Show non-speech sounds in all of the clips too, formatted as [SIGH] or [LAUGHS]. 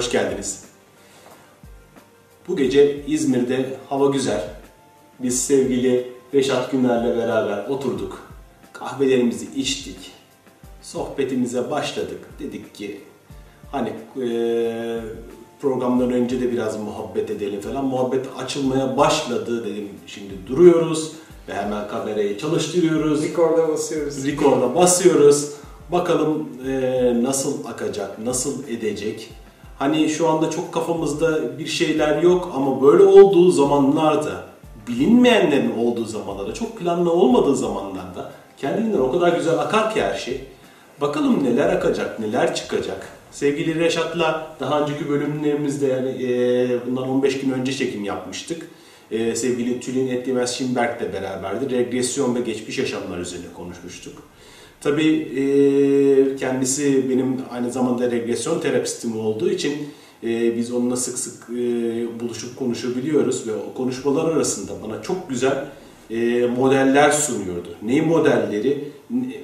Hoş geldiniz. Bu gece İzmir'de hava güzel. Biz sevgili Reşat Günler'le beraber oturduk. Kahvelerimizi içtik. Sohbetimize başladık. Dedik ki hani eee, programdan önce de biraz muhabbet edelim falan. Muhabbet açılmaya başladı dedim. Şimdi duruyoruz ve hemen kamerayı çalıştırıyoruz. Record'a basıyoruz. Record'a basıyoruz. Bakalım eee, nasıl akacak, nasıl edecek. Hani şu anda çok kafamızda bir şeyler yok ama böyle olduğu zamanlarda, bilinmeyenlerin olduğu zamanlarda, çok planlı olmadığı zamanlarda kendiliğinden o kadar güzel akar ki her şey. Bakalım neler akacak, neler çıkacak. Sevgili Reşat'la daha önceki bölümlerimizde yani eee, bundan 15 gün önce çekim yapmıştık. Eee, sevgili Tülin Ettimez Şimberk'le beraberdi. Regresyon ve geçmiş yaşamlar üzerine konuşmuştuk. Tabii eee, kendisi benim aynı zamanda regresyon terapistim olduğu için eee, biz onunla sık sık eee, buluşup konuşabiliyoruz ve o konuşmalar arasında bana çok güzel modeller sunuyordu. Neyi modelleri?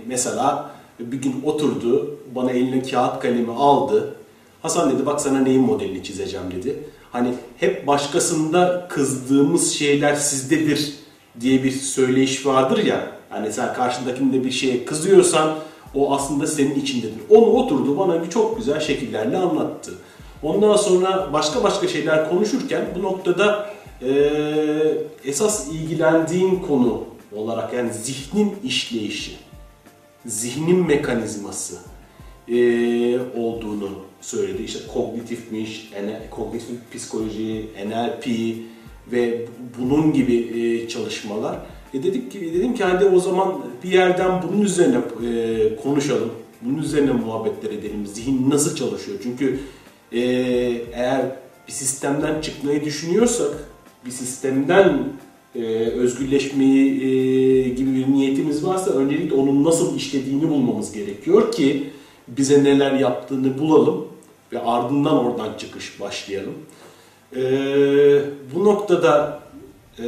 Mesela bir gün oturdu, bana eline kağıt kalemi aldı. Hasan dedi bak sana neyin modelini çizeceğim dedi. Hani hep başkasında kızdığımız şeyler sizdedir diye bir söyleyiş vardır ya. Hani sen karşındakinde bir şeye kızıyorsan o aslında senin içindedir. Onu oturdu bana bir çok güzel şekillerle anlattı. Ondan sonra başka başka şeyler konuşurken bu noktada eee, esas ilgilendiğim konu olarak yani zihnin işleyişi, zihnin mekanizması eee, olduğunu söyledi. İşte kognitifmiş, ene- kognitif psikoloji, NLP ve bunun gibi eee, çalışmalar. E dedik ki dedim ki hadi o zaman bir yerden bunun üzerine eee, konuşalım. Bunun üzerine muhabbetler edelim. Zihin nasıl çalışıyor? Çünkü eee, eğer bir sistemden çıkmayı düşünüyorsak, bir sistemden e, özgürleşmeyi e, gibi bir niyetimiz varsa öncelikle onun nasıl işlediğini bulmamız gerekiyor ki bize neler yaptığını bulalım ve ardından oradan çıkış başlayalım. E, bu noktada e,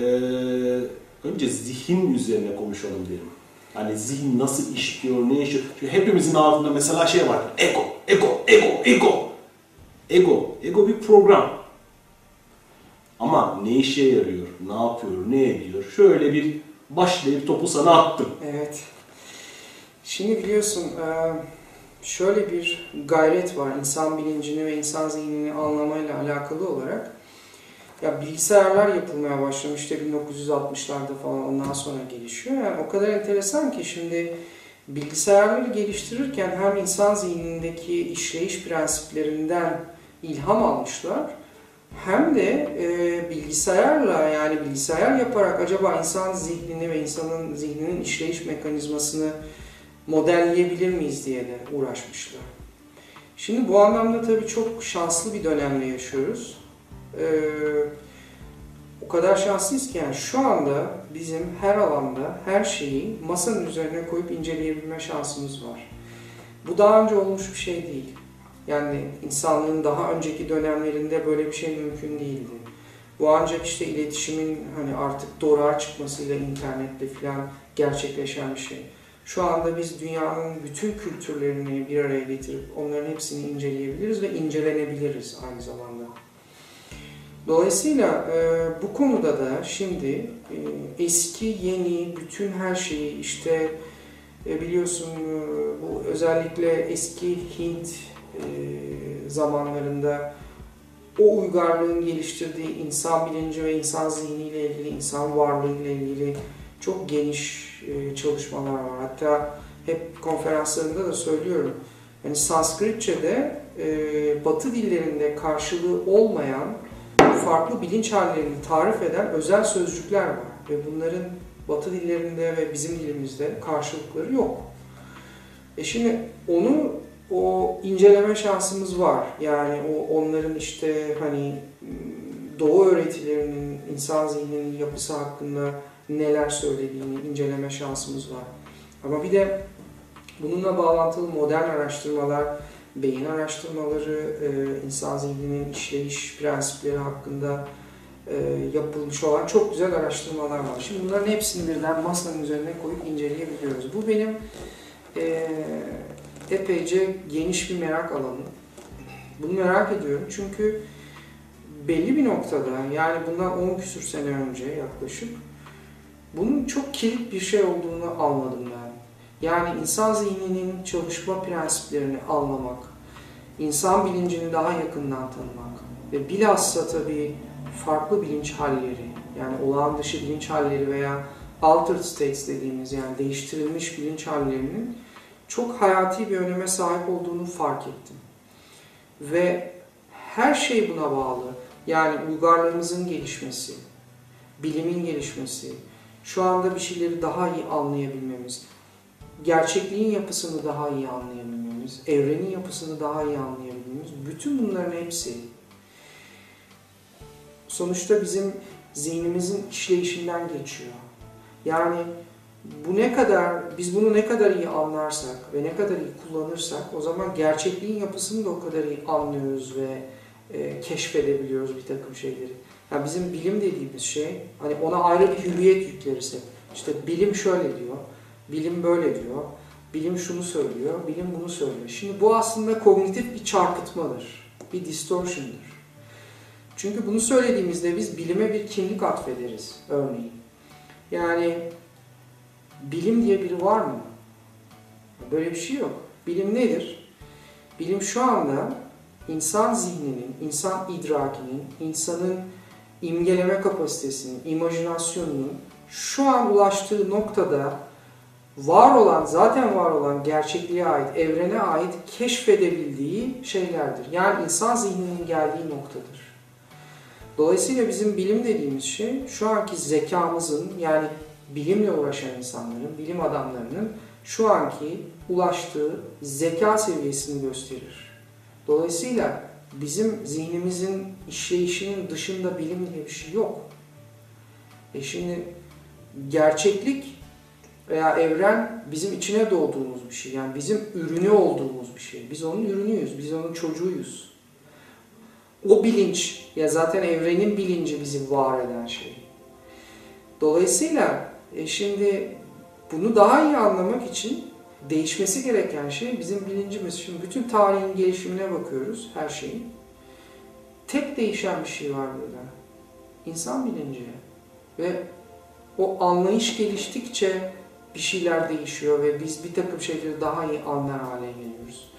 önce zihin üzerine konuşalım derim. Hani zihin nasıl işliyor, ne işliyor? Çünkü hepimizin ağzında mesela şey var. Ego, ego, ego, ego. Ego, ego bir program. Ama ne işe yarıyor, ne yapıyor, ne ediyor? Şöyle bir başlayıp topu sana attım. Evet. Şimdi biliyorsun e, şöyle bir gayret var insan bilincini ve insan zihnini anlamayla alakalı olarak. Ya bilgisayarlar yapılmaya başlamıştı 1960'larda falan ondan sonra gelişiyor. Yani o kadar enteresan ki şimdi bilgisayarları geliştirirken hem insan zihnindeki işleyiş prensiplerinden ilham almışlar hem de e, bilgisayarla yani bilgisayar yaparak acaba insan zihnini ve insanın zihninin işleyiş mekanizmasını modelleyebilir miyiz diye de uğraşmışlar. Şimdi bu anlamda tabii çok şanslı bir dönemde yaşıyoruz. Ee, o kadar şanslıyız ki yani şu anda bizim her alanda her şeyi masanın üzerine koyup inceleyebilme şansımız var. Bu daha önce olmuş bir şey değil. Yani insanlığın daha önceki dönemlerinde böyle bir şey mümkün değildi. Bu ancak işte iletişimin hani artık doğruğa çıkmasıyla internetle falan gerçekleşen bir şey. Şu anda biz dünyanın bütün kültürlerini bir araya getirip onların hepsini inceleyebiliriz ve incelenebiliriz aynı zamanda. Dolayısıyla e, bu konuda da şimdi e, eski, yeni, bütün her şeyi işte e, biliyorsun e, bu özellikle eski Hint e, zamanlarında o uygarlığın geliştirdiği insan bilinci ve insan zihniyle ilgili, insan varlığıyla ilgili çok geniş e, çalışmalar var. Hatta hep konferanslarında da söylüyorum. Yani Sanskritçe'de e, Batı dillerinde karşılığı olmayan farklı bilinç hallerini tarif eden özel sözcükler var. Ve bunların Batı dillerinde ve bizim dilimizde karşılıkları yok. E şimdi onu o inceleme şansımız var. Yani o onların işte hani doğu öğretilerinin insan zihninin yapısı hakkında neler söylediğini inceleme şansımız var. Ama bir de bununla bağlantılı modern araştırmalar, beyin araştırmaları, insan zihninin işleyiş prensipleri hakkında yapılmış olan çok güzel araştırmalar var. Şimdi bunların hepsini birden masanın üzerine koyup inceleyebiliyoruz. Bu benim epeyce geniş bir merak alanı. Bunu merak ediyorum çünkü belli bir noktada yani bundan 10 küsür sene önce yaklaşık bunun çok kilit bir şey olduğunu anladım ben. Yani insan zihninin çalışma prensiplerini anlamak, insan bilincini daha yakından tanımak ve bilhassa tabii farklı bilinç halleri yani olağan dışı bilinç halleri veya altered states dediğimiz yani değiştirilmiş bilinç hallerinin çok hayati bir öneme sahip olduğunu fark ettim. Ve her şey buna bağlı. Yani uygarlığımızın gelişmesi, bilimin gelişmesi, şu anda bir şeyleri daha iyi anlayabilmemiz, gerçekliğin yapısını daha iyi anlayabilmemiz, evrenin yapısını daha iyi anlayabilmemiz, bütün bunların hepsi sonuçta bizim zihnimizin işleyişinden geçiyor. Yani bu ne kadar, biz bunu ne kadar iyi anlarsak ve ne kadar iyi kullanırsak o zaman gerçekliğin yapısını da o kadar iyi anlıyoruz ve e, keşfedebiliyoruz bir takım şeyleri. Yani bizim bilim dediğimiz şey, hani ona ayrı bir hüviyet yükleriz hep. İşte bilim şöyle diyor, bilim böyle diyor, bilim şunu söylüyor, bilim bunu söylüyor. Şimdi bu aslında kognitif bir çarpıtmadır, bir distortion'dır. Çünkü bunu söylediğimizde biz bilime bir kimlik atfederiz örneğin. Yani bilim diye biri var mı? Böyle bir şey yok. Bilim nedir? Bilim şu anda insan zihninin, insan idrakinin, insanın imgeleme kapasitesinin, imajinasyonunun şu an ulaştığı noktada var olan, zaten var olan gerçekliğe ait, evrene ait keşfedebildiği şeylerdir. Yani insan zihninin geldiği noktadır. Dolayısıyla bizim bilim dediğimiz şey şu anki zekamızın yani bilimle uğraşan insanların, bilim adamlarının şu anki ulaştığı zeka seviyesini gösterir. Dolayısıyla bizim zihnimizin işleyişinin dışında bilim diye bir şey yok. E şimdi gerçeklik veya evren bizim içine doğduğumuz bir şey. Yani bizim ürünü olduğumuz bir şey. Biz onun ürünüyüz, biz onun çocuğuyuz. O bilinç, ya zaten evrenin bilinci bizi var eden şey. Dolayısıyla e şimdi bunu daha iyi anlamak için değişmesi gereken şey bizim bilincimiz. Şimdi bütün tarihin gelişimine bakıyoruz, her şeyin. Tek değişen bir şey var burada. İnsan bilinci. Ve o anlayış geliştikçe bir şeyler değişiyor ve biz bir takım şeyleri daha iyi anlar hale geliyoruz.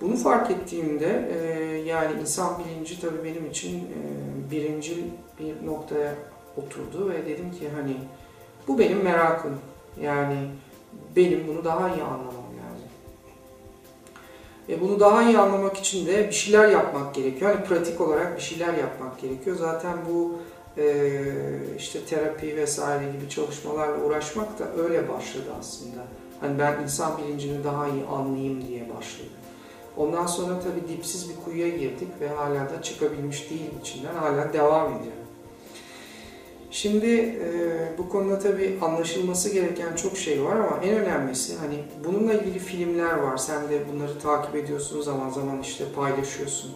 Bunu fark ettiğimde e, yani insan bilinci tabii benim için e, birincil bir noktaya oturdu ve dedim ki hani bu benim merakım. Yani benim bunu daha iyi anlamam. E bunu daha iyi anlamak için de bir şeyler yapmak gerekiyor. Hani pratik olarak bir şeyler yapmak gerekiyor. Zaten bu işte terapi vesaire gibi çalışmalarla uğraşmak da öyle başladı aslında. Hani ben insan bilincini daha iyi anlayayım diye başladı. Ondan sonra tabii dipsiz bir kuyuya girdik ve hala da çıkabilmiş değil içinden. Hala devam ediyor. Şimdi e, bu konuda tabii anlaşılması gereken çok şey var ama en önemlisi hani bununla ilgili filmler var. Sen de bunları takip ediyorsun zaman zaman işte paylaşıyorsun.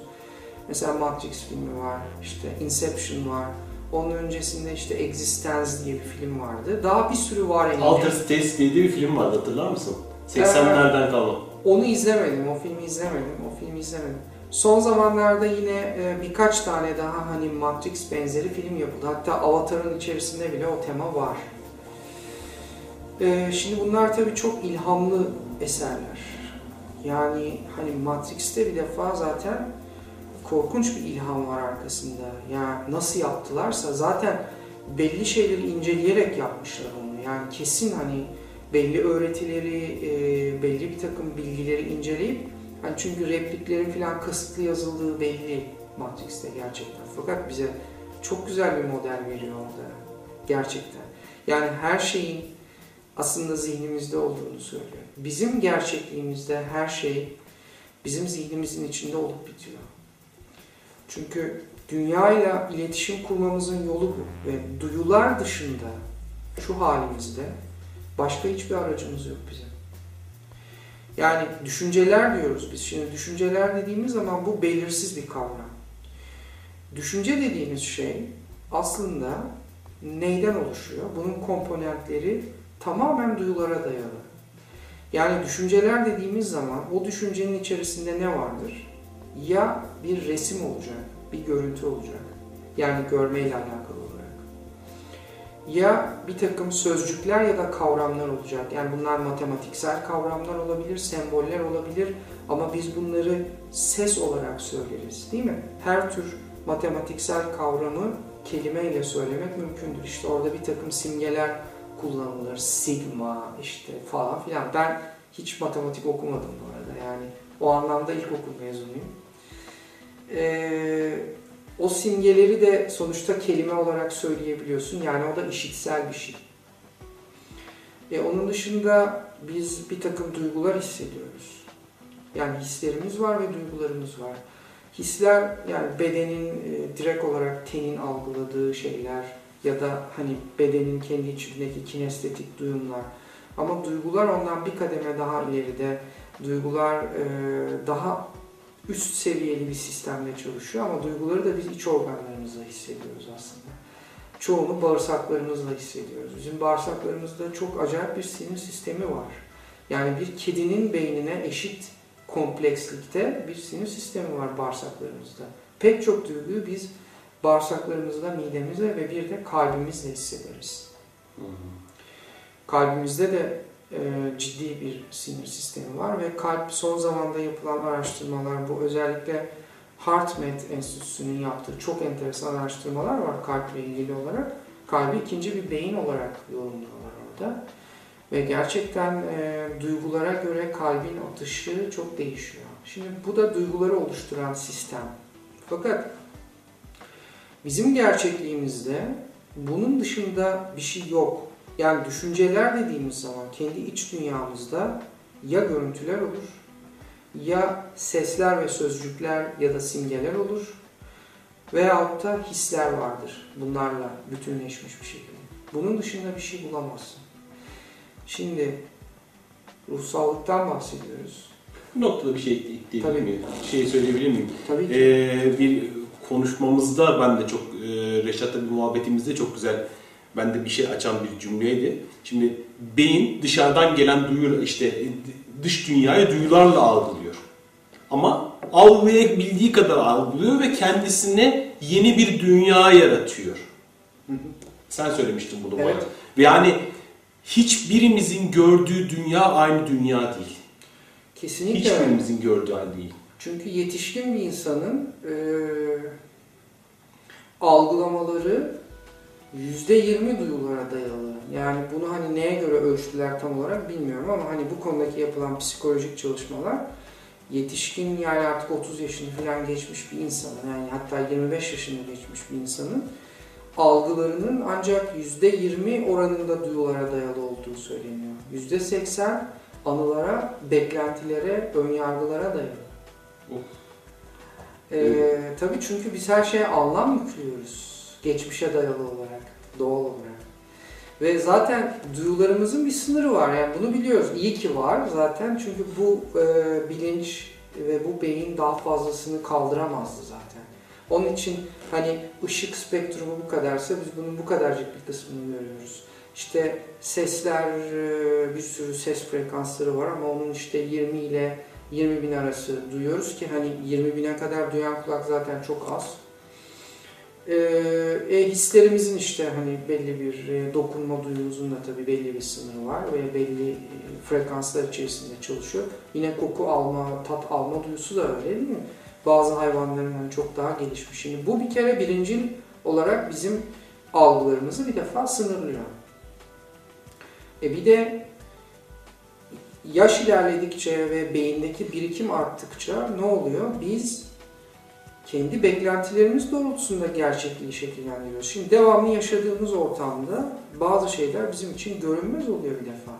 Mesela Matrix filmi var, işte Inception var. Onun öncesinde işte Existence diye bir film vardı. Daha bir sürü var. Yani. Alter States diye bir film vardı hatırlar mısın? 80'lerden kalma. Onu izlemedim, o filmi izlemedim, o filmi izlemedim. Son zamanlarda yine e, birkaç tane daha hani Matrix benzeri film yapıldı. Hatta Avatar'ın içerisinde bile o tema var. E, şimdi bunlar tabii çok ilhamlı eserler. Yani hani Matrix'te bir defa zaten korkunç bir ilham var arkasında. Yani nasıl yaptılarsa zaten belli şeyleri inceleyerek yapmışlar onu. Yani kesin hani belli öğretileri, e, belli bir takım bilgileri inceleyip hani çünkü repliklerin falan kasıtlı yazıldığı belli Matrix'te gerçekten. Fakat bize çok güzel bir model veriyor orada. Gerçekten. Yani her şeyin aslında zihnimizde olduğunu söylüyor. Bizim gerçekliğimizde her şey bizim zihnimizin içinde olup bitiyor. Çünkü dünyayla iletişim kurmamızın yolu bu. Ve duyular dışında şu halimizde başka hiçbir aracımız yok bizim. Yani düşünceler diyoruz biz. Şimdi düşünceler dediğimiz zaman bu belirsiz bir kavram. Düşünce dediğimiz şey aslında neyden oluşuyor? Bunun komponentleri tamamen duyulara dayalı. Yani düşünceler dediğimiz zaman o düşüncenin içerisinde ne vardır? Ya bir resim olacak, bir görüntü olacak. Yani görmeyle alakalı olarak. Ya bir takım sözcükler ya da kavramlar olacak. Yani bunlar matematiksel kavramlar olabilir, semboller olabilir ama biz bunları ses olarak söyleriz değil mi? Her tür matematiksel kavramı kelimeyle söylemek mümkündür. İşte orada bir takım simgeler kullanılır. Sigma işte falan filan. Ben hiç matematik okumadım bu arada. Yani o anlamda ilkokul mezunuyum. Ee, o simgeleri de sonuçta kelime olarak söyleyebiliyorsun. Yani o da işitsel bir şey. E, onun dışında biz bir takım duygular hissediyoruz. Yani hislerimiz var ve duygularımız var. Hisler yani bedenin e, direkt olarak tenin algıladığı şeyler ya da hani bedenin kendi içindeki kinestetik duyumlar. Ama duygular ondan bir kademe daha ileride. Duygular e, daha üst seviyeli bir sistemde çalışıyor ama duyguları da biz iç organlarımızla hissediyoruz aslında. Çoğunu bağırsaklarımızla hissediyoruz. Bizim bağırsaklarımızda çok acayip bir sinir sistemi var. Yani bir kedinin beynine eşit komplekslikte bir sinir sistemi var bağırsaklarımızda. Pek çok duyguyu biz bağırsaklarımızda, midemizde ve bir de kalbimizle hissederiz. Kalbimizde de ciddi bir sinir sistemi var ve kalp son zamanda yapılan araştırmalar bu özellikle HeartMath Enstitüsü'nün yaptığı çok enteresan araştırmalar var kalple ilgili olarak. Kalbi ikinci bir beyin olarak yorumluyorlar orada. Ve gerçekten e, duygulara göre kalbin atışı çok değişiyor. Şimdi bu da duyguları oluşturan sistem. Fakat bizim gerçekliğimizde bunun dışında bir şey yok. Yani düşünceler dediğimiz zaman kendi iç dünyamızda ya görüntüler olur, ya sesler ve sözcükler ya da simgeler olur veyahut da hisler vardır bunlarla bütünleşmiş bir şekilde. Bunun dışında bir şey bulamazsın. Şimdi ruhsallıktan bahsediyoruz. Noktada bir şey ekleyebilir Tabii. miyim? Şey söyleyebilir miyim? Tabii ki. Ee, bir konuşmamızda ben de çok e, Reşat'la bir muhabbetimizde çok güzel ben de bir şey açan bir cümleydi. Şimdi beyin dışarıdan gelen duyu işte dış dünyayı duyularla algılıyor. Ama algılayabildiği kadar algılıyor ve kendisine yeni bir dünya yaratıyor. Sen söylemiştin bunu bana. Evet. Ve yani hiçbirimizin gördüğü dünya aynı dünya değil. Kesinlikle. Hiçbirimizin gördüğü aynı değil. Çünkü yetişkin bir insanın e, algılamaları %20 duyulara dayalı. Yani bunu hani neye göre ölçtüler tam olarak bilmiyorum ama hani bu konudaki yapılan psikolojik çalışmalar yetişkin yani artık 30 yaşını falan geçmiş bir insanın yani hatta 25 yaşını geçmiş bir insanın algılarının ancak %20 oranında duyulara dayalı olduğu söyleniyor. %80 anılara, beklentilere, önyargılara dayalı. Of. Ee, tabii çünkü biz her şeye anlam yüklüyoruz. Geçmişe dayalı olarak, doğal olarak. Ve zaten duyularımızın bir sınırı var. Yani bunu biliyoruz. İyi ki var zaten. Çünkü bu e, bilinç ve bu beyin daha fazlasını kaldıramazdı zaten. Onun için hani ışık spektrumu bu kadarsa biz bunun bu kadarcık bir kısmını görüyoruz. İşte sesler, e, bir sürü ses frekansları var ama onun işte 20 ile 20 bin arası duyuyoruz ki hani 20 bine kadar duyan kulak zaten çok az. Ee, e, hislerimizin işte hani belli bir e, dokunma duyumuzun da tabii belli bir sınırı var ve belli e, frekanslar içerisinde çalışıyor. Yine koku alma, tat alma duyusu da öyle değil mi? Bazı hayvanların hani çok daha gelişmiş. Şimdi bu bir kere birincil olarak bizim algılarımızı bir defa sınırlıyor. E bir de yaş ilerledikçe ve beyindeki birikim arttıkça ne oluyor? Biz kendi beklentilerimiz doğrultusunda gerçekliği şekillendiriyoruz. Şimdi devamlı yaşadığımız ortamda bazı şeyler bizim için görünmez oluyor bir defa.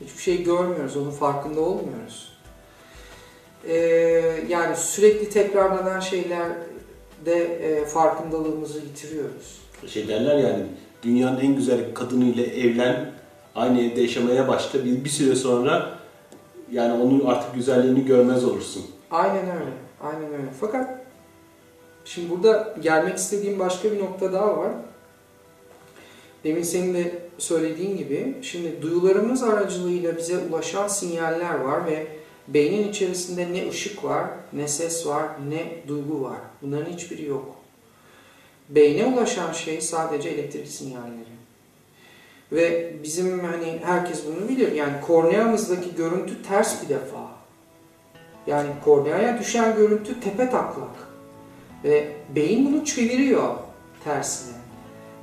Hiçbir şey görmüyoruz, onun farkında olmuyoruz. Ee, yani sürekli tekrarlanan şeylerde e, farkındalığımızı yitiriyoruz. Şey derler yani dünyanın en güzel kadınıyla evlen, aynı evde yaşamaya başla. Bir, bir süre sonra yani onun artık güzelliğini görmez olursun. Aynen öyle. Aynen öyle. Fakat şimdi burada gelmek istediğim başka bir nokta daha var. Demin senin de söylediğin gibi şimdi duyularımız aracılığıyla bize ulaşan sinyaller var ve Beynin içerisinde ne ışık var, ne ses var, ne duygu var. Bunların hiçbiri yok. Beyne ulaşan şey sadece elektrik sinyalleri. Ve bizim hani herkes bunu bilir. Yani korneamızdaki görüntü ters bir defa. Yani korneaya düşen görüntü tepe taklak. Ve beyin bunu çeviriyor tersine.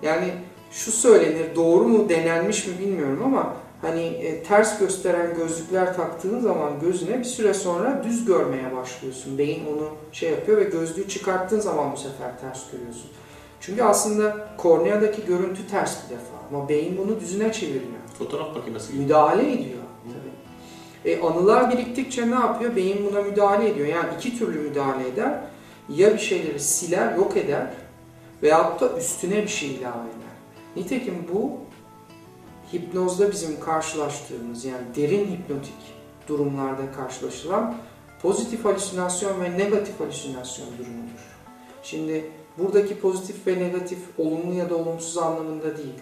Yani şu söylenir, doğru mu denenmiş mi bilmiyorum ama hani e, ters gösteren gözlükler taktığın zaman gözüne bir süre sonra düz görmeye başlıyorsun. Beyin onu şey yapıyor ve gözlüğü çıkarttığın zaman bu sefer ters görüyorsun. Çünkü aslında korneadaki görüntü ters bir defa ama beyin bunu düzüne çeviriyor. Fotoğraf makinesi gibi. Müdahale ediyor. E, anılar biriktikçe ne yapıyor? Beyin buna müdahale ediyor. Yani iki türlü müdahale eder. Ya bir şeyleri siler, yok eder veyahut da üstüne bir şey ilave eder. Nitekim bu hipnozda bizim karşılaştığımız yani derin hipnotik durumlarda karşılaşılan pozitif halüsinasyon ve negatif halüsinasyon durumudur. Şimdi buradaki pozitif ve negatif olumlu ya da olumsuz anlamında değil.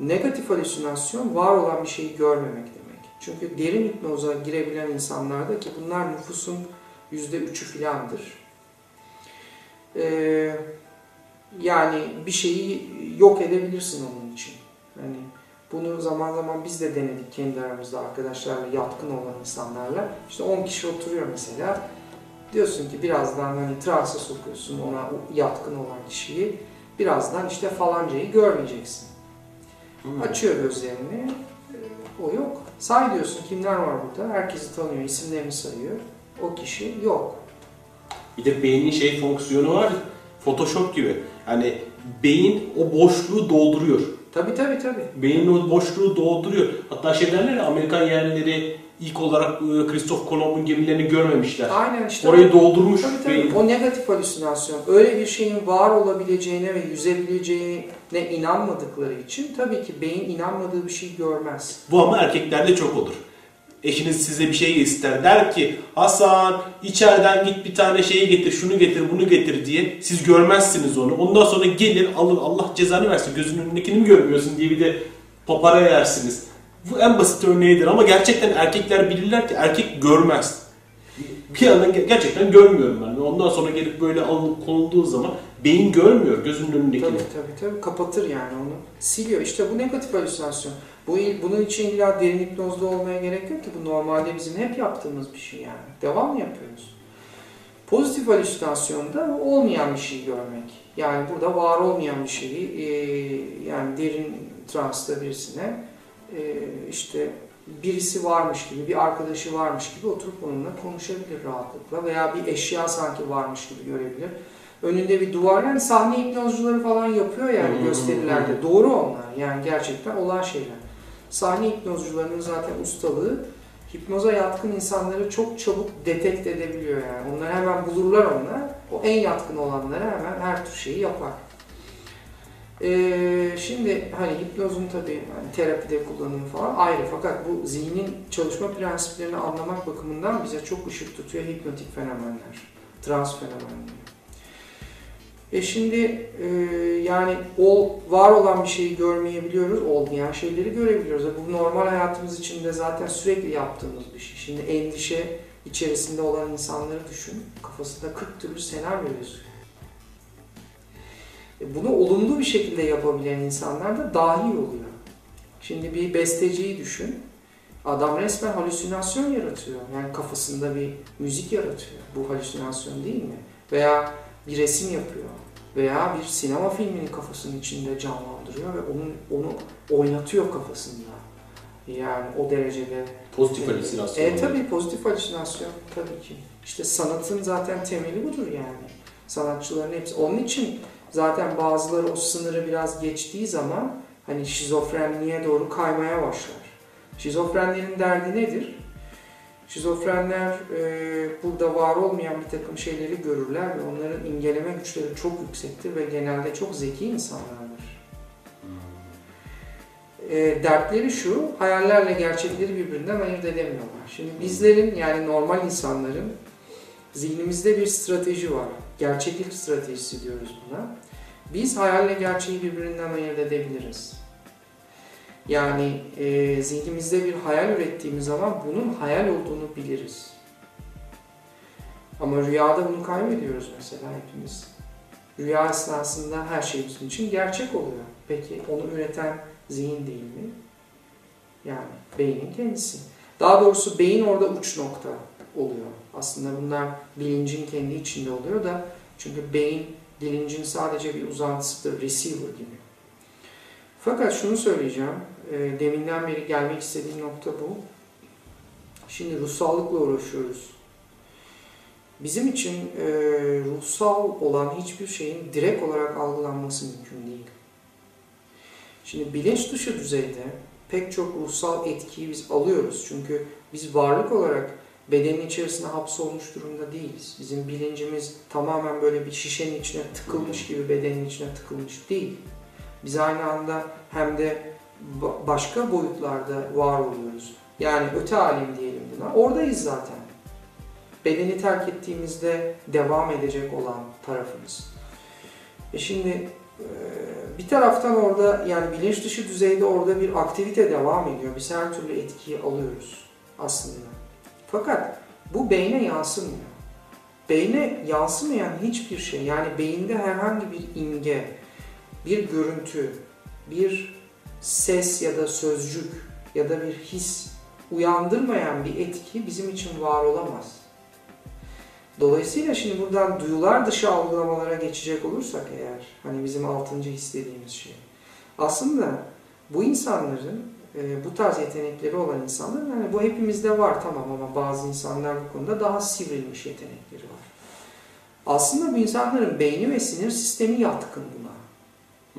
Negatif halüsinasyon var olan bir şeyi görmemek demek. Çünkü derin hipnoza girebilen insanlarda ki bunlar nüfusun %3'ü filandır. Ee, yani bir şeyi yok edebilirsin onun için. Hani bunu zaman zaman biz de denedik kendi aramızda arkadaşlarla, yatkın olan insanlarla. İşte 10 kişi oturuyor mesela. Diyorsun ki birazdan hani transa sokuyorsun ona yatkın olan kişiyi. Birazdan işte falancayı görmeyeceksin. Hmm. Açıyor gözlerini. O yok. Say diyorsun kimler var burada? Herkesi tanıyor, isimlerini sayıyor. O kişi yok. Bir de beynin şey fonksiyonu var. Photoshop gibi. Yani beyin o boşluğu dolduruyor. Tabii tabii tabii. Beyin o boşluğu dolduruyor. Hatta şey derler ya Amerikan yerlileri ilk olarak e, Christoph Kolomb'un gemilerini görmemişler. Aynen işte. Orayı doldurmuş Tabii tabii. beyin. O negatif halüsinasyon. Öyle bir şeyin var olabileceğine ve yüzebileceğine inanmadıkları için tabii ki beyin inanmadığı bir şey görmez. Bu ama erkeklerde çok olur. Eşiniz size bir şey ister. Der ki Hasan içeriden git bir tane şeyi getir, şunu getir, bunu getir diye. Siz görmezsiniz onu. Ondan sonra gelir alır Allah cezanı versin. Gözünün önündekini mi görmüyorsun diye bir de papara yersiniz. Bu en basit örneğidir ama gerçekten erkekler bilirler ki erkek görmez. Bir yandan ge- gerçekten görmüyorum ben. Ondan sonra gelip böyle alınıp konulduğu zaman beyin görmüyor gözünün önündekini. Tabii tabii tabii. Kapatır yani onu. Siliyor. İşte bu negatif halüsinasyon. Bu, bunun için illa derin hipnozda olmaya gerek yok ki. Bu normalde bizim hep yaptığımız bir şey yani. Devam yapıyoruz. Pozitif halüsinasyonda olmayan bir şey görmek. Yani burada var olmayan bir şeyi yani derin transta birisine işte birisi varmış gibi, bir arkadaşı varmış gibi oturup onunla konuşabilir rahatlıkla veya bir eşya sanki varmış gibi görebilir. Önünde bir duvar yani sahne hipnozcuları falan yapıyor yani gösterilerde. Doğru onlar yani gerçekten olan şeyler. Sahne hipnozcularının zaten ustalığı hipnoza yatkın insanları çok çabuk detekt edebiliyor yani. Onları hemen bulurlar onlar. O en yatkın olanlara hemen her tür şeyi yapar. Ee, şimdi hani hipnozun tabii hani terapide kullanımı falan ayrı fakat bu zihnin çalışma prensiplerini anlamak bakımından bize çok ışık tutuyor hipnotik fenomenler, trans fenomenleri. E şimdi e, yani ol, var olan bir şeyi görmeyebiliyoruz, olmayan şeyleri görebiliyoruz. E Bu normal hayatımız içinde zaten sürekli yaptığımız bir şey. Şimdi endişe içerisinde olan insanları düşün, kafasında 40 türlü senaryo yazıyor. E, Bunu olumlu bir şekilde yapabilen insanlar da dahi oluyor. Şimdi bir besteciyi düşün. Adam resmen halüsinasyon yaratıyor. Yani kafasında bir müzik yaratıyor. Bu halüsinasyon değil mi? Veya bir resim yapıyor. Veya bir sinema filmini kafasının içinde canlandırıyor ve onun onu oynatıyor kafasında. Yani o derecede Pozitif halüsinasyon. e tabii pozitif halüsinasyon tabii ki. İşte sanatın zaten temeli budur yani. Sanatçıların hepsi. Onun için zaten bazıları o sınırı biraz geçtiği zaman hani şizofrenliğe doğru kaymaya başlar. Şizofrenlerin derdi nedir? Şizofrenler e, burada var olmayan bir takım şeyleri görürler ve onların imgeleme güçleri çok yüksektir ve genelde çok zeki insanlardır. E, dertleri şu, hayallerle gerçekleri birbirinden ayırt edemiyorlar. Şimdi bizlerin yani normal insanların zihnimizde bir strateji var. Gerçeklik stratejisi diyoruz buna. Biz hayalle gerçeği birbirinden ayırt edebiliriz. Yani e, zihnimizde bir hayal ürettiğimiz zaman bunun hayal olduğunu biliriz. Ama rüyada bunu kaybediyoruz mesela hepimiz. Rüya esnasında her şey bizim için gerçek oluyor. Peki onu üreten zihin değil mi? Yani beynin kendisi. Daha doğrusu beyin orada uç nokta oluyor. Aslında bunlar bilincin kendi içinde oluyor da çünkü beyin bilincin sadece bir uzantısıdır, receiver gibi. Fakat şunu söyleyeceğim, e, deminden beri gelmek istediğim nokta bu. Şimdi ruhsallıkla uğraşıyoruz. Bizim için e, ruhsal olan hiçbir şeyin direkt olarak algılanması mümkün değil. Şimdi bilinç dışı düzeyde pek çok ruhsal etkiyi biz alıyoruz. Çünkü biz varlık olarak bedenin içerisine hapsolmuş durumda değiliz. Bizim bilincimiz tamamen böyle bir şişenin içine tıkılmış gibi bedenin içine tıkılmış değil. Biz aynı anda hem de başka boyutlarda var oluyoruz. Yani öte alem diyelim buna. Oradayız zaten. Bedeni terk ettiğimizde devam edecek olan tarafımız. E şimdi bir taraftan orada yani bilinç dışı düzeyde orada bir aktivite devam ediyor. Biz her türlü etkiyi alıyoruz aslında. Fakat bu beyne yansımıyor. Beyne yansımayan hiçbir şey yani beyinde herhangi bir imge, bir görüntü, bir ses ya da sözcük ya da bir his uyandırmayan bir etki bizim için var olamaz. Dolayısıyla şimdi buradan duyular dışı algılamalara geçecek olursak eğer, hani bizim altıncı istediğimiz şey. Aslında bu insanların, e, bu tarz yetenekleri olan insanlar, yani bu hepimizde var tamam ama bazı insanlar bu konuda daha sivrilmiş yetenekleri var. Aslında bu insanların beyni ve sinir sistemi yatkın buna.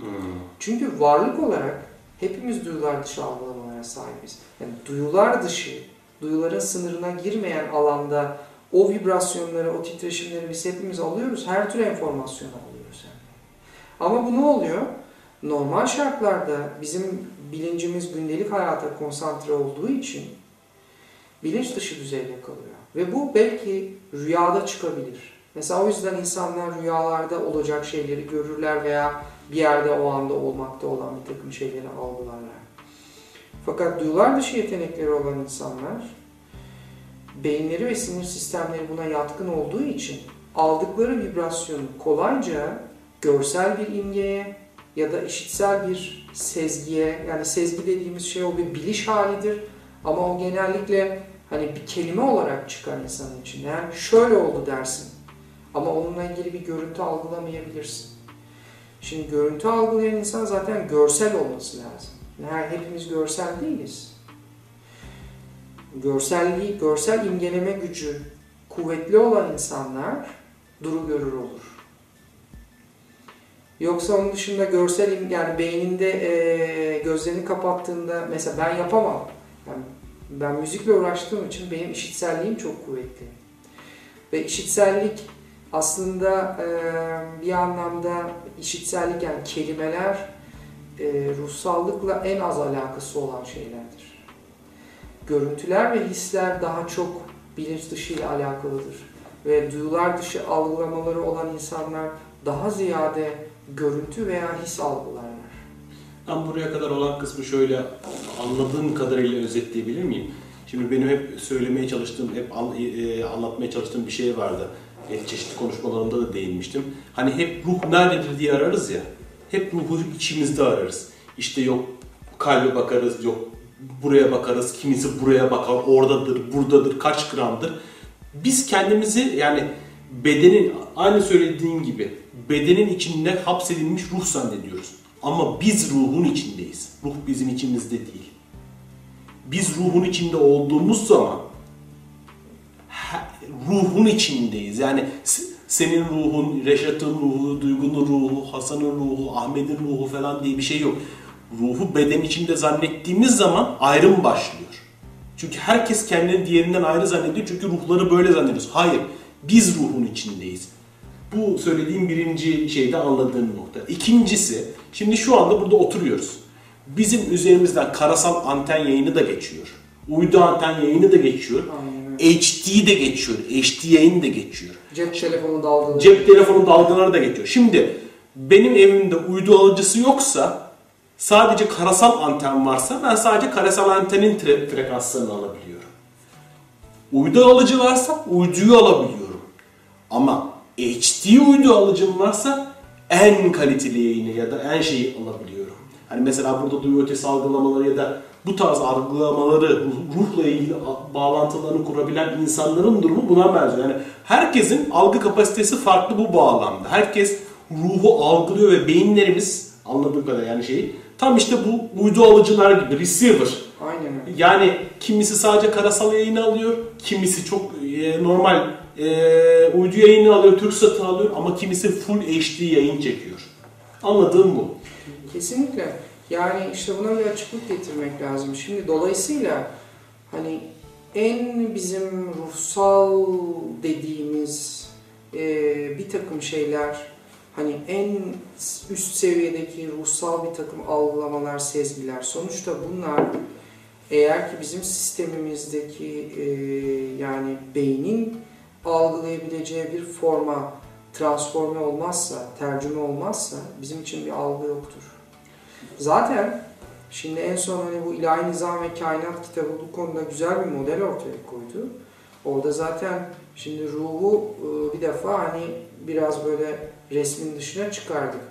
Hmm. Çünkü varlık olarak hepimiz duyular dışı algılamalara sahibiz. Yani duyular dışı, duyuların sınırına girmeyen alanda o vibrasyonları, o titreşimleri biz hepimiz alıyoruz. Her tür enformasyonu alıyoruz. Yani. Ama bu ne oluyor? Normal şartlarda bizim bilincimiz gündelik hayata konsantre olduğu için bilinç dışı düzeyde kalıyor. Ve bu belki rüyada çıkabilir. Mesela o yüzden insanlar rüyalarda olacak şeyleri görürler veya bir yerde o anda olmakta olan bir takım şeyleri algılarlar. Fakat duyular dışı yetenekleri olan insanlar beyinleri ve sinir sistemleri buna yatkın olduğu için aldıkları vibrasyonu kolayca görsel bir imgeye ya da işitsel bir sezgiye yani sezgi dediğimiz şey o bir biliş halidir ama o genellikle hani bir kelime olarak çıkar insanın için. Yani şöyle oldu dersin ama onunla ilgili bir görüntü algılamayabilirsin. Şimdi görüntü algılayan insan zaten görsel olması lazım. Yani hepimiz görsel değiliz görselliği, görsel imgeleme gücü kuvvetli olan insanlar duru görür olur. Yoksa onun dışında görsel yani beyninde e, gözlerini kapattığında mesela ben yapamam. Yani ben müzikle uğraştığım için benim işitselliğim çok kuvvetli. Ve işitsellik aslında e, bir anlamda işitsellik yani kelimeler e, ruhsallıkla en az alakası olan şeylerdir görüntüler ve hisler daha çok bilinç dışı ile alakalıdır. Ve duyular dışı algılamaları olan insanlar daha ziyade görüntü veya his algılarlar. Ben buraya kadar olan kısmı şöyle anladığım kadarıyla özetleyebilir miyim? Şimdi benim hep söylemeye çalıştığım, hep e, anlatmaya çalıştığım bir şey vardı. E, çeşitli konuşmalarımda da değinmiştim. Hani hep ruh nerededir diye ararız ya. Hep ruhu içimizde ararız. İşte yok kalbe bakarız, yok buraya bakarız, kimisi buraya bakar, oradadır, buradadır, kaç gramdır. Biz kendimizi yani bedenin aynı söylediğin gibi bedenin içinde hapsedilmiş ruh zannediyoruz. Ama biz ruhun içindeyiz. Ruh bizim içimizde değil. Biz ruhun içinde olduğumuz zaman ruhun içindeyiz. Yani senin ruhun, Reşat'ın ruhu, Duygu'nun ruhu, Hasan'ın ruhu, Ahmet'in ruhu falan diye bir şey yok ruhu beden içinde zannettiğimiz zaman ayrım başlıyor. Çünkü herkes kendini diğerinden ayrı zannediyor çünkü ruhları böyle zannediyoruz. Hayır, biz ruhun içindeyiz. Bu söylediğim birinci şeyde anladığım nokta. İkincisi, şimdi şu anda burada oturuyoruz. Bizim üzerimizden karasal anten yayını da geçiyor. Uydu anten yayını da geçiyor. Aynen. HD de geçiyor. HD yayın da geçiyor. Cep telefonu dalgaları. Cep telefonu dalgaları da geçiyor. Şimdi benim evimde uydu alıcısı yoksa sadece karasal anten varsa ben sadece karasal antenin frekanslarını alabiliyorum. Uydu alıcı varsa uyduyu alabiliyorum. Ama HD uydu alıcım varsa en kaliteli yayını ya da en şeyi alabiliyorum. Hani mesela burada duyu ötesi algılamaları ya da bu tarz algılamaları, ruhla ilgili bağlantılarını kurabilen insanların durumu buna benziyor. Yani herkesin algı kapasitesi farklı bu bağlamda. Herkes ruhu algılıyor ve beyinlerimiz anladığım kadar yani şeyi tam işte bu uydu alıcılar gibi receiver. Aynen Yani kimisi sadece karasal yayını alıyor, kimisi çok e, normal e, uydu yayını alıyor, Türk satı alıyor ama kimisi full HD yayın çekiyor. Anladığım bu. Kesinlikle. Yani işte buna bir açıklık getirmek lazım. Şimdi dolayısıyla hani en bizim ruhsal dediğimiz e, bir takım şeyler hani en üst seviyedeki ruhsal bir takım algılamalar, sezgiler. Sonuçta bunlar eğer ki bizim sistemimizdeki e, yani beynin algılayabileceği bir forma transforme olmazsa, tercüme olmazsa bizim için bir algı yoktur. Zaten şimdi en son hani bu İlahi Nizam ve Kainat kitabı bu konuda güzel bir model ortaya koydu. Orada zaten şimdi ruhu e, bir defa hani biraz böyle resmin dışına çıkardık.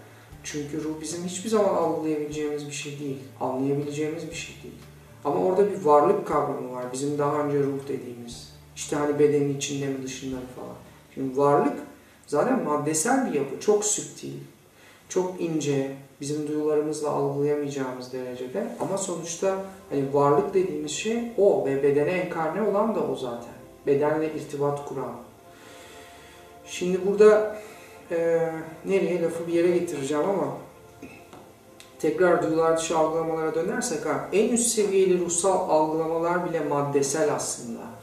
Çünkü ruh bizim hiçbir zaman algılayabileceğimiz bir şey değil, anlayabileceğimiz bir şey değil. Ama orada bir varlık kavramı var, bizim daha önce ruh dediğimiz. İşte hani bedenin içinde mi dışında mı falan. Şimdi varlık zaten maddesel bir yapı, çok süptil, çok ince, bizim duyularımızla algılayamayacağımız derecede. Ama sonuçta hani varlık dediğimiz şey o ve bedene enkarne olan da o zaten. Bedenle irtibat kuran. Şimdi burada e, nereye lafı bir yere getireceğim ama tekrar duyular dışı algılamalara dönersek ha, en üst seviyeli ruhsal algılamalar bile maddesel aslında.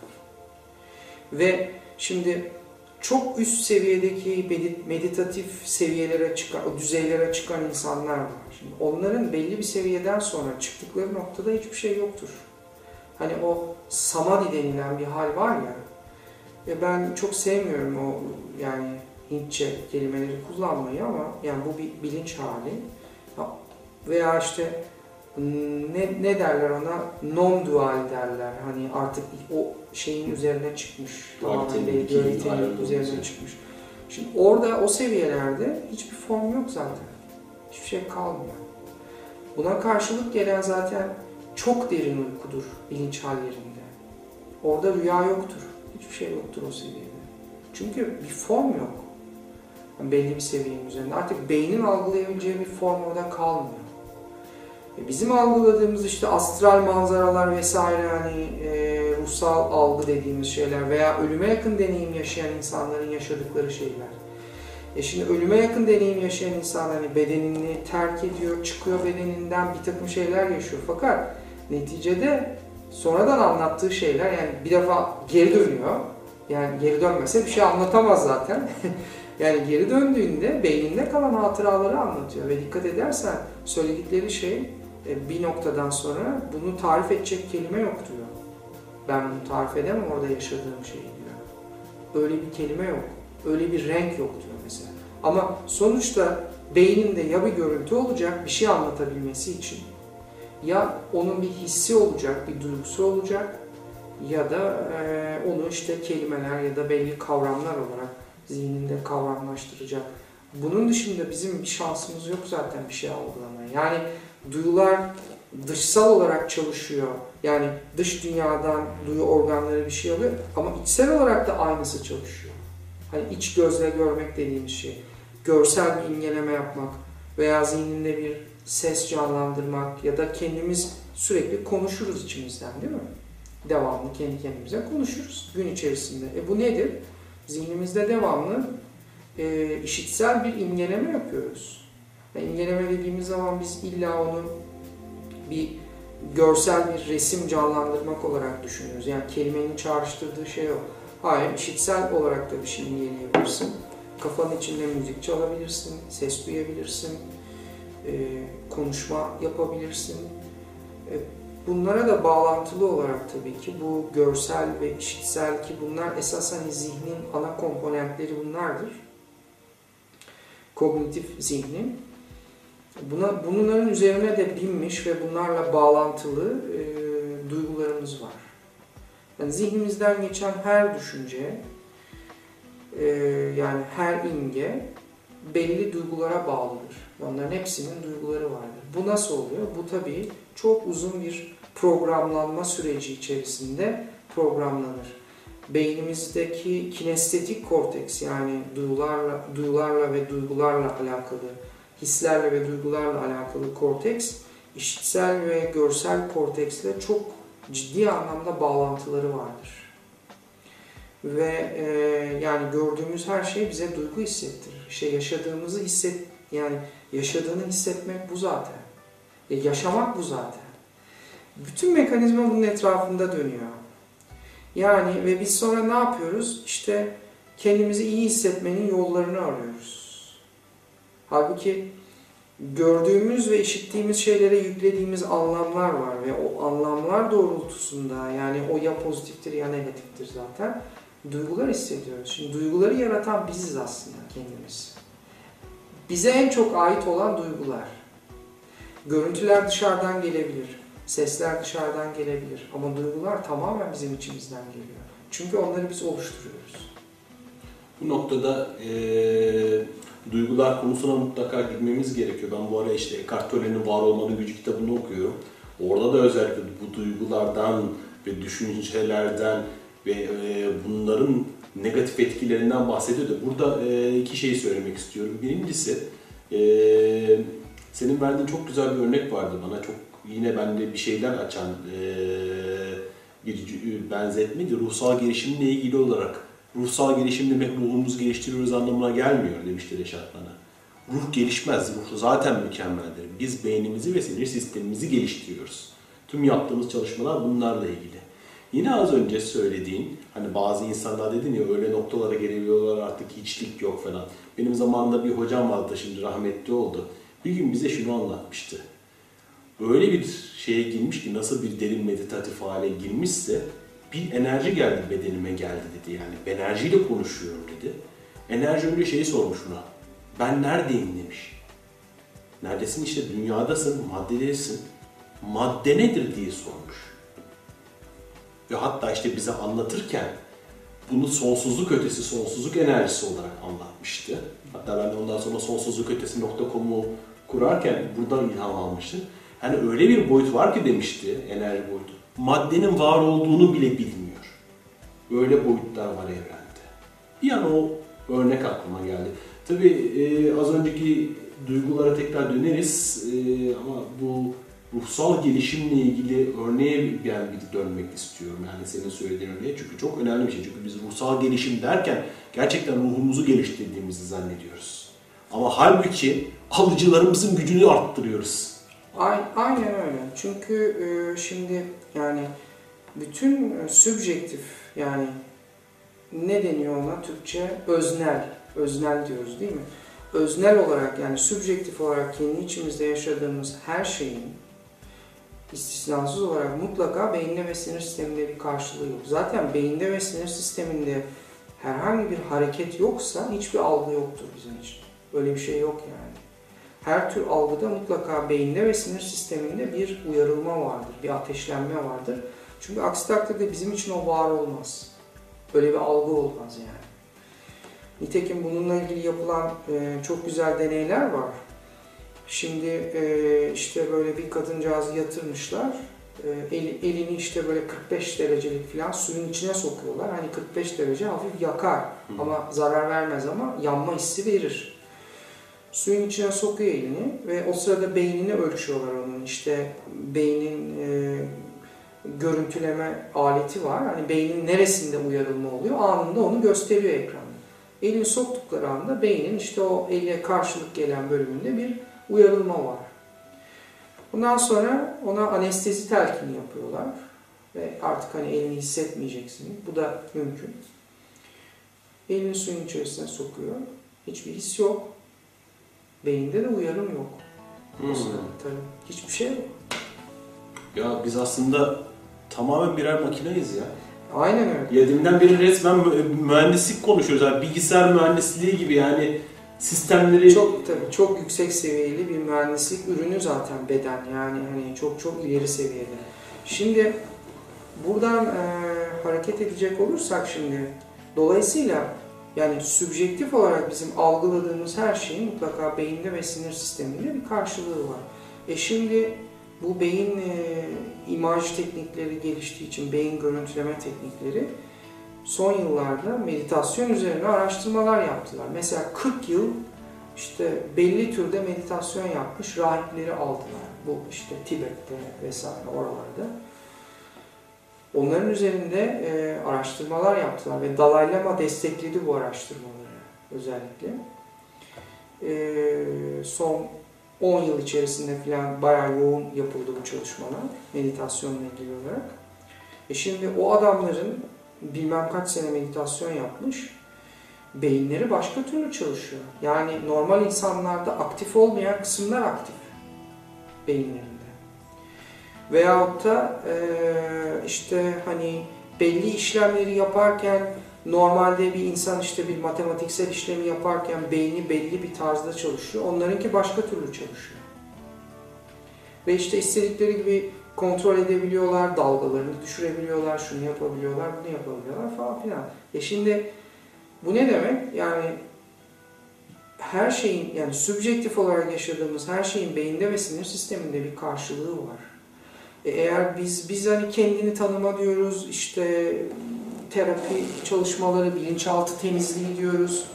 Ve şimdi çok üst seviyedeki meditatif seviyelere çıkan, düzeylere çıkan insanlar var. Şimdi onların belli bir seviyeden sonra çıktıkları noktada hiçbir şey yoktur. Hani o samadhi denilen bir hal var ya, ve ben çok sevmiyorum o yani Hintçe kelimeleri kullanmayı ama yani bu bir bilinç hali. Veya işte ne, ne derler ona? Non-dual derler. Hani artık o şeyin üzerine çıkmış. Tamamen dualitenin üzerine çıkmış. Şimdi orada o seviyelerde hiçbir form yok zaten. Hiçbir şey kalmıyor. Buna karşılık gelen zaten çok derin uykudur bilinç hallerinde. Orada rüya yoktur. Hiçbir şey yoktur o seviyede. Çünkü bir form yok. Yani belli bir seviyenin üzerinde. Artık beynin algılayabileceği bir form orada kalmıyor. E, bizim algıladığımız işte astral manzaralar vesaire hani e, ruhsal algı dediğimiz şeyler veya ölüme yakın deneyim yaşayan insanların yaşadıkları şeyler. E şimdi ölüme yakın deneyim yaşayan insan hani bedenini terk ediyor, çıkıyor bedeninden bir takım şeyler yaşıyor. Fakat neticede sonradan anlattığı şeyler yani bir defa geri dönüyor. Yani geri dönmese bir şey anlatamaz zaten. [LAUGHS] yani geri döndüğünde beyninde kalan hatıraları anlatıyor ve dikkat edersen söyledikleri şey bir noktadan sonra bunu tarif edecek kelime yok diyor. Ben bunu tarif edemem orada yaşadığım şeyi diyor. Öyle bir kelime yok. Öyle bir renk yok diyor mesela. Ama sonuçta beyninde ya bir görüntü olacak bir şey anlatabilmesi için ya onun bir hissi olacak, bir duygusu olacak ya da e, onu işte kelimeler ya da belli kavramlar olarak zihninde kavramlaştıracak. Bunun dışında bizim bir şansımız yok zaten bir şey algılamaya. Yani duyular dışsal olarak çalışıyor. Yani dış dünyadan duyu organları bir şey alıyor ama içsel olarak da aynısı çalışıyor. Hani iç gözle görmek dediğimiz şey. Görsel bir imgeleme yapmak veya zihninde bir ses canlandırmak ya da kendimiz sürekli konuşuruz içimizden değil mi? Devamlı kendi kendimize konuşuruz gün içerisinde. E bu nedir? Zihnimizde devamlı e, işitsel bir imgeleme yapıyoruz. Yani imgeleme dediğimiz zaman biz illa onu bir görsel bir resim canlandırmak olarak düşünüyoruz. Yani kelimenin çağrıştırdığı şey o. Hayır, işitsel olarak da bir şey imgeleyebilirsin. Kafanın içinde müzik çalabilirsin, ses duyabilirsin, e, konuşma yapabilirsin. E, bunlara da bağlantılı olarak tabii ki bu görsel ve işitsel ki bunlar esas hani zihnin ana komponentleri bunlardır. Kognitif zihnin. Buna, bunların üzerine de binmiş ve bunlarla bağlantılı e, duygularımız var. Yani zihnimizden geçen her düşünce, e, yani her imge belli duygulara bağlıdır. Onların hepsinin duyguları vardır. Bu nasıl oluyor? Bu tabii çok uzun bir programlanma süreci içerisinde programlanır. Beynimizdeki kinestetik korteks yani duyularla, duyularla ve duygularla alakalı, hislerle ve duygularla alakalı korteks, işitsel ve görsel korteksle çok ciddi anlamda bağlantıları vardır. Ve e, yani gördüğümüz her şey bize duygu hissettirir. İşte yaşadığımızı hisset, yani yaşadığını hissetmek bu zaten. E, yaşamak bu zaten. Bütün mekanizma bunun etrafında dönüyor. Yani ve biz sonra ne yapıyoruz? İşte kendimizi iyi hissetmenin yollarını arıyoruz. Halbuki gördüğümüz ve işittiğimiz şeylere yüklediğimiz anlamlar var ve o anlamlar doğrultusunda yani o ya pozitiftir ya negatiftir zaten duygular hissediyoruz. Şimdi duyguları yaratan biziz aslında kendimiz. Bize en çok ait olan duygular. Görüntüler dışarıdan gelebilir. Sesler dışarıdan gelebilir. Ama duygular tamamen bizim içimizden geliyor. Çünkü onları biz oluşturuyoruz. Bu noktada ee, duygular konusuna mutlaka girmemiz gerekiyor. Ben bu ara işte Eckhart Tolle'nin Var Olmanın Gücü kitabını okuyorum. Orada da özellikle bu duygulardan ve düşüncelerden ve e, bunların negatif etkilerinden bahsediyordu. Burada e, iki şey söylemek istiyorum. Birincisi e, senin verdiğin çok güzel bir örnek vardı bana. Çok yine bende bir şeyler açan bir benzetmeydi. Ruhsal gelişimle ilgili olarak ruhsal gelişim demek ruhumuzu geliştiriyoruz anlamına gelmiyor demişti Reşat bana. Ruh gelişmez, ruh zaten mükemmeldir. Biz beynimizi ve sinir sistemimizi geliştiriyoruz. Tüm yaptığımız çalışmalar bunlarla ilgili. Yine az önce söylediğin, hani bazı insanlar dedin ya öyle noktalara gelebiliyorlar artık hiçlik yok falan. Benim zamanında bir hocam vardı şimdi rahmetli oldu. Bir gün bize şunu anlatmıştı. Öyle bir şeye girmiş ki nasıl bir derin meditatif hale girmişse bir enerji geldi bedenime geldi dedi yani. Enerjiyle konuşuyorum dedi. Enerji önce şeyi sormuş buna. Ben neredeyim demiş. Neredesin işte dünyadasın, maddedesin. Madde nedir diye sormuş. Ve hatta işte bize anlatırken bunu sonsuzluk ötesi, sonsuzluk enerjisi olarak anlatmıştı. Hatta ben de ondan sonra sonsuzluk ötesi.com'u kurarken buradan ilham almıştım. Hani öyle bir boyut var ki demişti, enerji boyutu. Maddenin var olduğunu bile bilmiyor. Böyle boyutlar var evrende. Bir an o örnek aklıma geldi. Tabii e, az önceki duygulara tekrar döneriz e, ama bu ruhsal gelişimle ilgili örneğe ben bir dönmek istiyorum. Yani senin söylediğin örneğe çünkü çok önemli bir şey. Çünkü biz ruhsal gelişim derken gerçekten ruhumuzu geliştirdiğimizi zannediyoruz. Ama halbuki alıcılarımızın gücünü arttırıyoruz. Aynen öyle. Çünkü e, şimdi yani bütün e, sübjektif yani ne deniyor ona Türkçe? Öznel. Öznel diyoruz değil mi? Öznel olarak yani sübjektif olarak kendi içimizde yaşadığımız her şeyin istisnasız olarak mutlaka beyinde ve sinir sisteminde bir karşılığı yok. Zaten beyinde ve sinir sisteminde herhangi bir hareket yoksa hiçbir algı yoktur bizim için. Öyle bir şey yok yani. Her tür algıda mutlaka beyinde ve sinir sisteminde bir uyarılma vardır, bir ateşlenme vardır. Çünkü aksi takdirde bizim için o var olmaz. Öyle bir algı olmaz yani. Nitekim bununla ilgili yapılan e, çok güzel deneyler var. Şimdi e, işte böyle bir kadıncağızı yatırmışlar. E, el, elini işte böyle 45 derecelik falan suyun içine sokuyorlar. Hani 45 derece hafif yakar Hı. ama zarar vermez ama yanma hissi verir. Suyun içine sokuyor elini ve o sırada beynini ölçüyorlar onun. İşte beynin e, görüntüleme aleti var. Hani beynin neresinde uyarılma oluyor anında onu gösteriyor ekranda. Elini soktukları anda beynin işte o elle karşılık gelen bölümünde bir uyarılma var. Bundan sonra ona anestezi telkini yapıyorlar. Ve artık hani elini hissetmeyeceksin. Bu da mümkün. Elini suyun içerisine sokuyor. Hiçbir his yok. Beyinde de uyarım yok. Hmm. Tabii hiçbir şey yok. Ya biz aslında tamamen birer makineyiz ya. Aynen öyle. Yedimden beri resmen mühendislik konuşuyoruz. Yani bilgisayar mühendisliği gibi yani sistemleri çok tabii çok yüksek seviyeli bir mühendislik ürünü zaten beden yani hani çok çok ileri seviyede. Şimdi buradan e, hareket edecek olursak şimdi dolayısıyla yani sübjektif olarak bizim algıladığımız her şeyin mutlaka beyinde ve sinir sisteminde bir karşılığı var. E şimdi bu beyin e, imaj teknikleri geliştiği için beyin görüntüleme teknikleri son yıllarda meditasyon üzerine araştırmalar yaptılar. Mesela 40 yıl işte belli türde meditasyon yapmış rahipleri aldılar. Bu işte Tibet'te vesaire oralarda. Onların üzerinde e, araştırmalar yaptılar ve Dalai Lama destekledi bu araştırmaları özellikle. E, son 10 yıl içerisinde falan bayağı yoğun yapıldı bu çalışmalar meditasyonla ilgili olarak. E şimdi o adamların bilmem kaç sene meditasyon yapmış, beyinleri başka türlü çalışıyor. Yani normal insanlarda aktif olmayan kısımlar aktif beyinlerinde. Veyahut da e, işte hani belli işlemleri yaparken normalde bir insan işte bir matematiksel işlemi yaparken beyni belli bir tarzda çalışıyor. Onlarınki başka türlü çalışıyor. Ve işte istedikleri gibi kontrol edebiliyorlar, dalgalarını düşürebiliyorlar, şunu yapabiliyorlar, bunu yapabiliyorlar falan filan. E şimdi bu ne demek? Yani her şeyin yani subjektif olarak yaşadığımız her şeyin beyinde ve sinir sisteminde bir karşılığı var. E eğer biz biz hani kendini tanıma diyoruz, işte terapi çalışmaları, bilinçaltı temizliği diyoruz.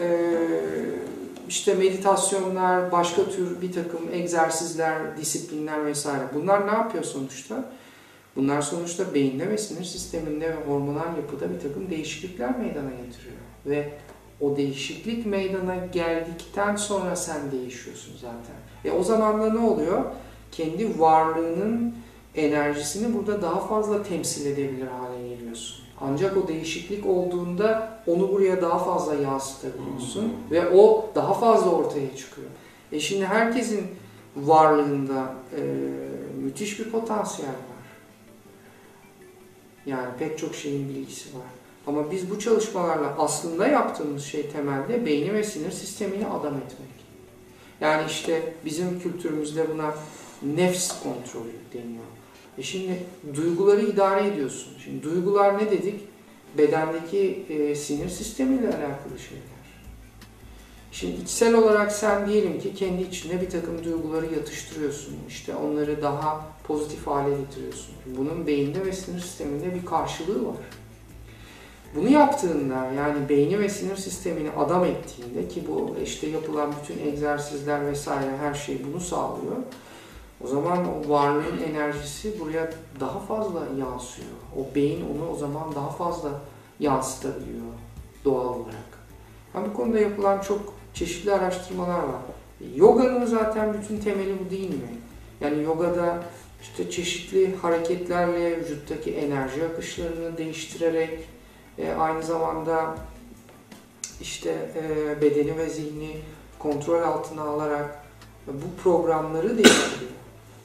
Ee, işte meditasyonlar, başka tür bir takım egzersizler, disiplinler vesaire. Bunlar ne yapıyor sonuçta? Bunlar sonuçta beyinde ve sinir sisteminde ve hormonal yapıda bir takım değişiklikler meydana getiriyor. Ve o değişiklik meydana geldikten sonra sen değişiyorsun zaten. E o zaman da ne oluyor? Kendi varlığının enerjisini burada daha fazla temsil edebilir hale geliyorsun. Ancak o değişiklik olduğunda onu buraya daha fazla yansıtabiliyorsun hmm. ve o daha fazla ortaya çıkıyor. E şimdi herkesin varlığında e, müthiş bir potansiyel var. Yani pek çok şeyin bilgisi var. Ama biz bu çalışmalarla aslında yaptığımız şey temelde beyni ve sinir sistemini adam etmek. Yani işte bizim kültürümüzde buna nefs kontrolü deniyor. E şimdi duyguları idare ediyorsun. Şimdi duygular ne dedik? Bedendeki e, sinir sistemiyle alakalı şeyler. Şimdi içsel olarak sen diyelim ki kendi içinde bir takım duyguları yatıştırıyorsun. İşte onları daha pozitif hale getiriyorsun. Bunun beyinde ve sinir sisteminde bir karşılığı var. Bunu yaptığında yani beyni ve sinir sistemini adam ettiğinde ki bu işte yapılan bütün egzersizler vesaire her şey bunu sağlıyor. O zaman o varlığın enerjisi buraya daha fazla yansıyor. O beyin onu o zaman daha fazla yansıtabiliyor doğal olarak. Yani bu konuda yapılan çok çeşitli araştırmalar var. Yoga'nın zaten bütün temeli bu değil mi? Yani yogada işte çeşitli hareketlerle vücuttaki enerji akışlarını değiştirerek e, aynı zamanda işte e, bedeni ve zihni kontrol altına alarak bu programları değiştiriyor.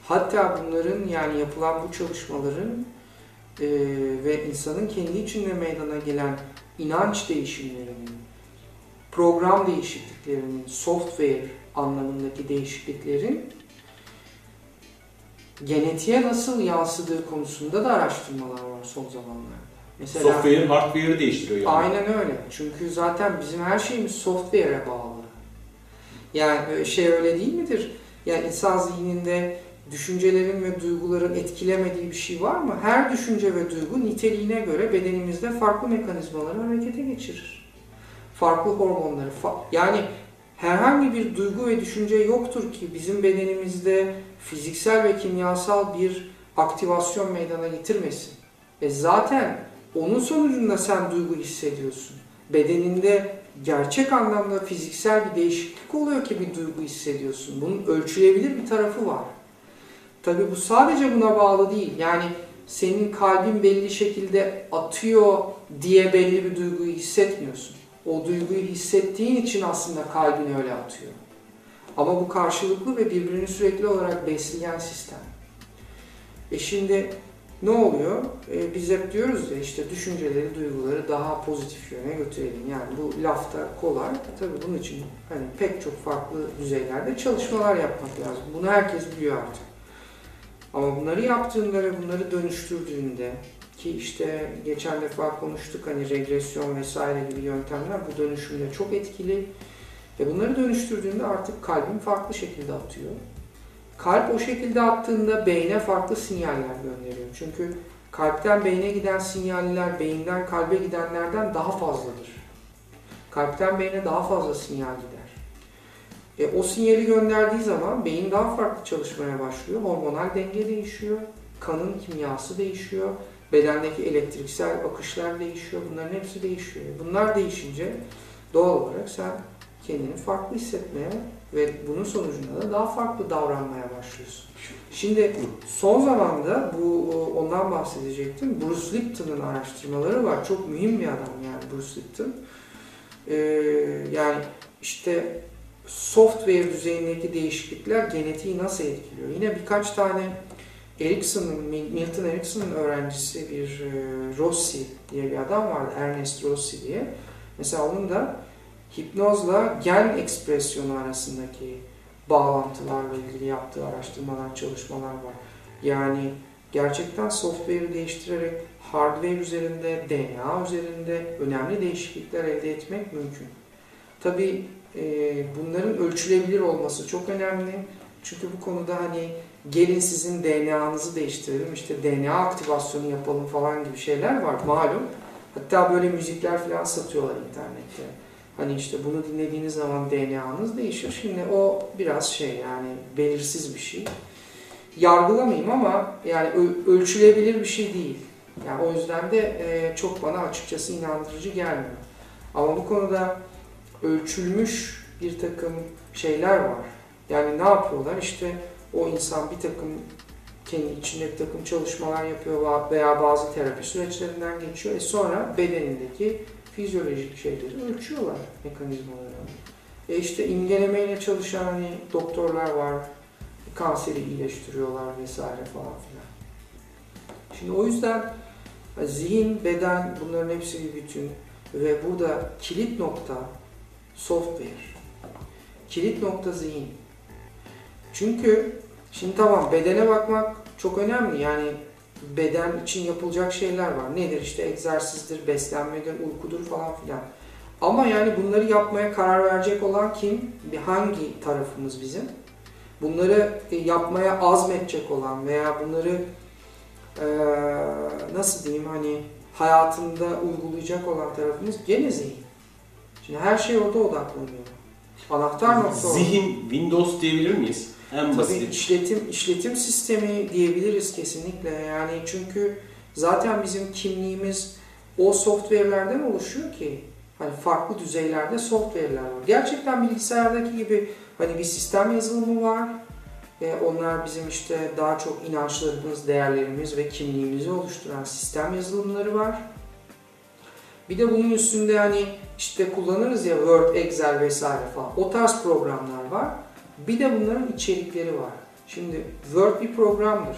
Hatta bunların yani yapılan bu çalışmaların e, ve insanın kendi içinde meydana gelen inanç değişimlerinin, program değişikliklerinin, software anlamındaki değişikliklerin genetiğe nasıl yansıdığı konusunda da araştırmalar var son zamanlarda. Mesela, Software'in hardware'ı değiştiriyor yani. Aynen öyle. Çünkü zaten bizim her şeyimiz software'e bağlı. Yani şey öyle değil midir? Yani insan zihninde düşüncelerin ve duyguların etkilemediği bir şey var mı? Her düşünce ve duygu niteliğine göre bedenimizde farklı mekanizmaları harekete geçirir. Farklı hormonları. yani herhangi bir duygu ve düşünce yoktur ki bizim bedenimizde fiziksel ve kimyasal bir aktivasyon meydana getirmesin. E zaten onun sonucunda sen duygu hissediyorsun. Bedeninde gerçek anlamda fiziksel bir değişiklik oluyor ki bir duygu hissediyorsun. Bunun ölçülebilir bir tarafı var. Tabi bu sadece buna bağlı değil. Yani senin kalbin belli şekilde atıyor diye belli bir duyguyu hissetmiyorsun. O duyguyu hissettiğin için aslında kalbin öyle atıyor. Ama bu karşılıklı ve birbirini sürekli olarak besleyen sistem. E şimdi ne oluyor? Ee, biz hep diyoruz ya işte düşünceleri, duyguları daha pozitif yöne götürelim. Yani bu lafta kolay. Tabii bunun için hani pek çok farklı düzeylerde çalışmalar yapmak lazım. Bunu herkes biliyor artık. Ama bunları yaptığında ve bunları dönüştürdüğünde ki işte geçen defa konuştuk hani regresyon vesaire gibi yöntemler bu dönüşümde çok etkili. Ve bunları dönüştürdüğünde artık kalbin farklı şekilde atıyor. Kalp o şekilde attığında beyne farklı sinyaller gönderiyor. Çünkü kalpten beyne giden sinyaller beyinden kalbe gidenlerden daha fazladır. Kalpten beyne daha fazla sinyal gider. E, o sinyali gönderdiği zaman beyin daha farklı çalışmaya başlıyor. Hormonal denge değişiyor. Kanın kimyası değişiyor. Bedendeki elektriksel akışlar değişiyor. Bunların hepsi değişiyor. Bunlar değişince doğal olarak sen kendini farklı hissetmeye ve bunun sonucunda da daha farklı davranmaya başlıyorsun. Şimdi son zamanda bu ondan bahsedecektim. Bruce Lipton'un araştırmaları var. Çok mühim bir adam yani Bruce Lipton. Ee, yani işte software düzeyindeki değişiklikler genetiği nasıl etkiliyor? Yine birkaç tane Erickson'un, Milton Erickson'un öğrencisi bir e, Rossi diye bir adam vardı. Ernest Rossi diye. Mesela onun da hipnozla gen ekspresyonu arasındaki bağlantılarla ilgili yaptığı araştırmalar, çalışmalar var. Yani gerçekten software'i değiştirerek hardware üzerinde, DNA üzerinde önemli değişiklikler elde etmek mümkün. Tabi e, bunların ölçülebilir olması çok önemli. Çünkü bu konuda hani gelin sizin DNA'nızı değiştirelim, işte DNA aktivasyonu yapalım falan gibi şeyler var malum. Hatta böyle müzikler falan satıyorlar internette. Hani işte bunu dinlediğiniz zaman DNA'nız değişir. Şimdi o biraz şey yani belirsiz bir şey. Yargılamayayım ama yani ölçülebilir bir şey değil. Yani o yüzden de e, çok bana açıkçası inandırıcı gelmiyor. Ama bu konuda ölçülmüş bir takım şeyler var. Yani ne yapıyorlar? İşte o insan bir takım kendi içinde bir takım çalışmalar yapıyor veya bazı terapi süreçlerinden geçiyor. E sonra bedenindeki fizyolojik şeyleri ölçüyorlar mekanizmaları. E işte imgelemeyle çalışan hani doktorlar var, kanseri iyileştiriyorlar vesaire falan filan. Şimdi o yüzden zihin, beden bunların hepsi bir bütün ve burada kilit nokta software. Kilit nokta zihin. Çünkü şimdi tamam bedene bakmak çok önemli. Yani beden için yapılacak şeyler var. Nedir işte egzersizdir, beslenmedir, uykudur falan filan. Ama yani bunları yapmaya karar verecek olan kim? Hangi tarafımız bizim? Bunları e, yapmaya azmetecek olan veya bunları e, nasıl diyeyim hani hayatında uygulayacak olan tarafımız gene zihin. Şimdi her şey orada odaklanıyor. Anahtar nokta Zihin, Windows diyebilir miyiz? En Tabii işletim işletim sistemi diyebiliriz kesinlikle. Yani çünkü zaten bizim kimliğimiz o software'lerden oluşuyor ki hani farklı düzeylerde software'ler var. Gerçekten bilgisayardaki gibi hani bir sistem yazılımı var. E, onlar bizim işte daha çok inançlarımız, değerlerimiz ve kimliğimizi oluşturan sistem yazılımları var. Bir de bunun üstünde hani işte kullanırız ya Word, Excel vesaire falan. O tarz programlar var. Bir de bunların içerikleri var. Şimdi Word bir programdır.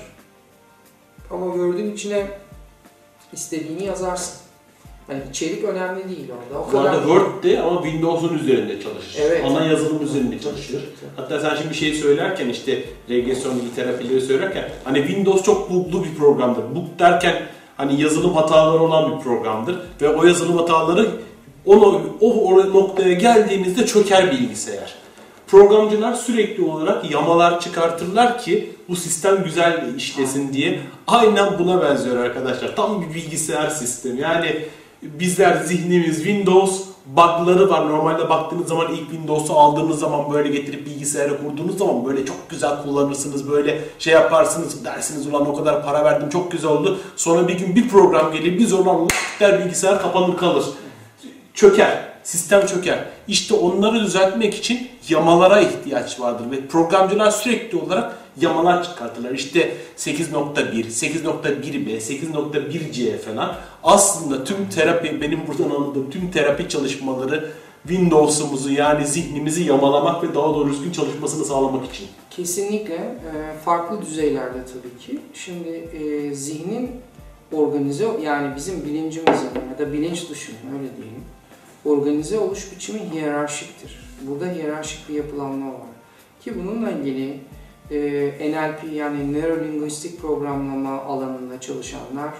Ama Word'ün içine istediğini yazarsın. Hani içerik önemli değil orada. O kadar Word'de ama Windows'un üzerinde çalışır. Evet. Ana yazılım üzerinde çalışır. Hatta sen şimdi bir şey söylerken işte regresyon terapileri söylerken hani Windows çok bug'lu bir programdır. Bug derken hani yazılım hataları olan bir programdır ve o yazılım hataları o, o noktaya geldiğimizde çöker bilgisayar. Programcılar sürekli olarak yamalar çıkartırlar ki bu sistem güzel işlesin diye. Aynen buna benziyor arkadaşlar. Tam bir bilgisayar sistemi. Yani bizler zihnimiz Windows bug'ları var. Normalde baktığınız zaman ilk Windows'u aldığınız zaman böyle getirip bilgisayara kurduğunuz zaman böyle çok güzel kullanırsınız. Böyle şey yaparsınız dersiniz ulan o kadar para verdim çok güzel oldu. Sonra bir gün bir program gelir biz onu der bilgisayar kapanır kalır. Çöker sistem çöker. İşte onları düzeltmek için yamalara ihtiyaç vardır ve programcılar sürekli olarak yamalar çıkartırlar. İşte 8.1, 8.1b, 8.1c falan. Aslında tüm terapi, benim buradan anladığım tüm terapi çalışmaları Windows'umuzu yani zihnimizi yamalamak ve daha doğru düzgün çalışmasını sağlamak için. Kesinlikle e, farklı düzeylerde tabii ki. Şimdi e, zihnin organize yani bizim bilincimizin ya da bilinç dışının öyle diyelim organize oluş biçimi hiyerarşiktir. Burada hiyerarşik bir yapılanma var. Ki bununla ilgili e, NLP yani Neurolinguistik Programlama alanında çalışanlar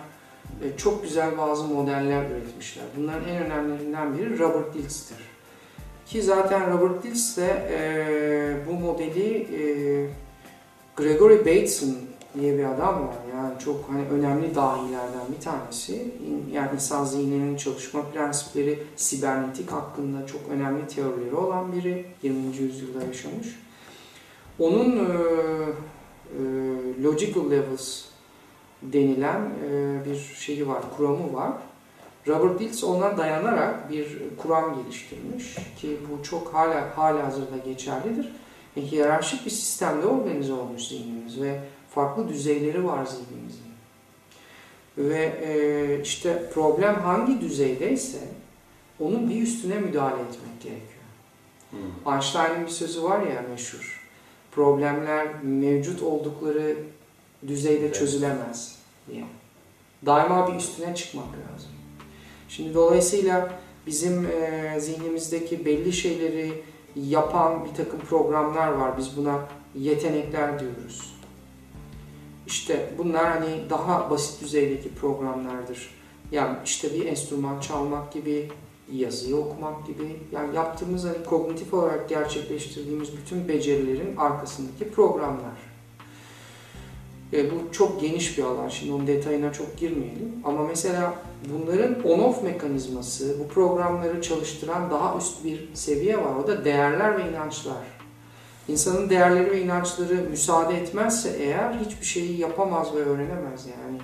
e, çok güzel bazı modeller üretmişler. Bunların en önemlilerinden biri Robert Dilts'tir. Ki zaten Robert Dilts de e, bu modeli e, Gregory Bateson diye bir adam var. Yani çok hani önemli dahilerden bir tanesi. Yani insan zihninin çalışma prensipleri, sibernetik hakkında çok önemli teorileri olan biri. 20. yüzyılda yaşamış. Onun e, e, logical levels denilen e, bir şeyi var, kuramı var. Robert Dilts ona dayanarak bir kuram geliştirmiş ki bu çok hala hala hazırda geçerlidir. E, hiyerarşik bir sistemde organize olmuş zihnimiz ve farklı düzeyleri var zihnimizin. Ve e, işte problem hangi düzeydeyse onun bir üstüne müdahale etmek gerekiyor. Hmm. Einstein'ın bir sözü var ya meşhur. Problemler mevcut oldukları düzeyde evet. çözülemez diye. Daima bir üstüne çıkmak lazım. Şimdi dolayısıyla bizim e, zihnimizdeki belli şeyleri yapan bir takım programlar var. Biz buna yetenekler diyoruz. İşte bunlar hani daha basit düzeydeki programlardır. Yani işte bir enstrüman çalmak gibi, yazıyı okumak gibi. Yani yaptığımız hani kognitif olarak gerçekleştirdiğimiz bütün becerilerin arkasındaki programlar. E, bu çok geniş bir alan. Şimdi onun detayına çok girmeyelim. Ama mesela bunların on-off mekanizması, bu programları çalıştıran daha üst bir seviye var. O da değerler ve inançlar. İnsanın değerleri ve inançları müsaade etmezse eğer hiçbir şeyi yapamaz ve öğrenemez yani.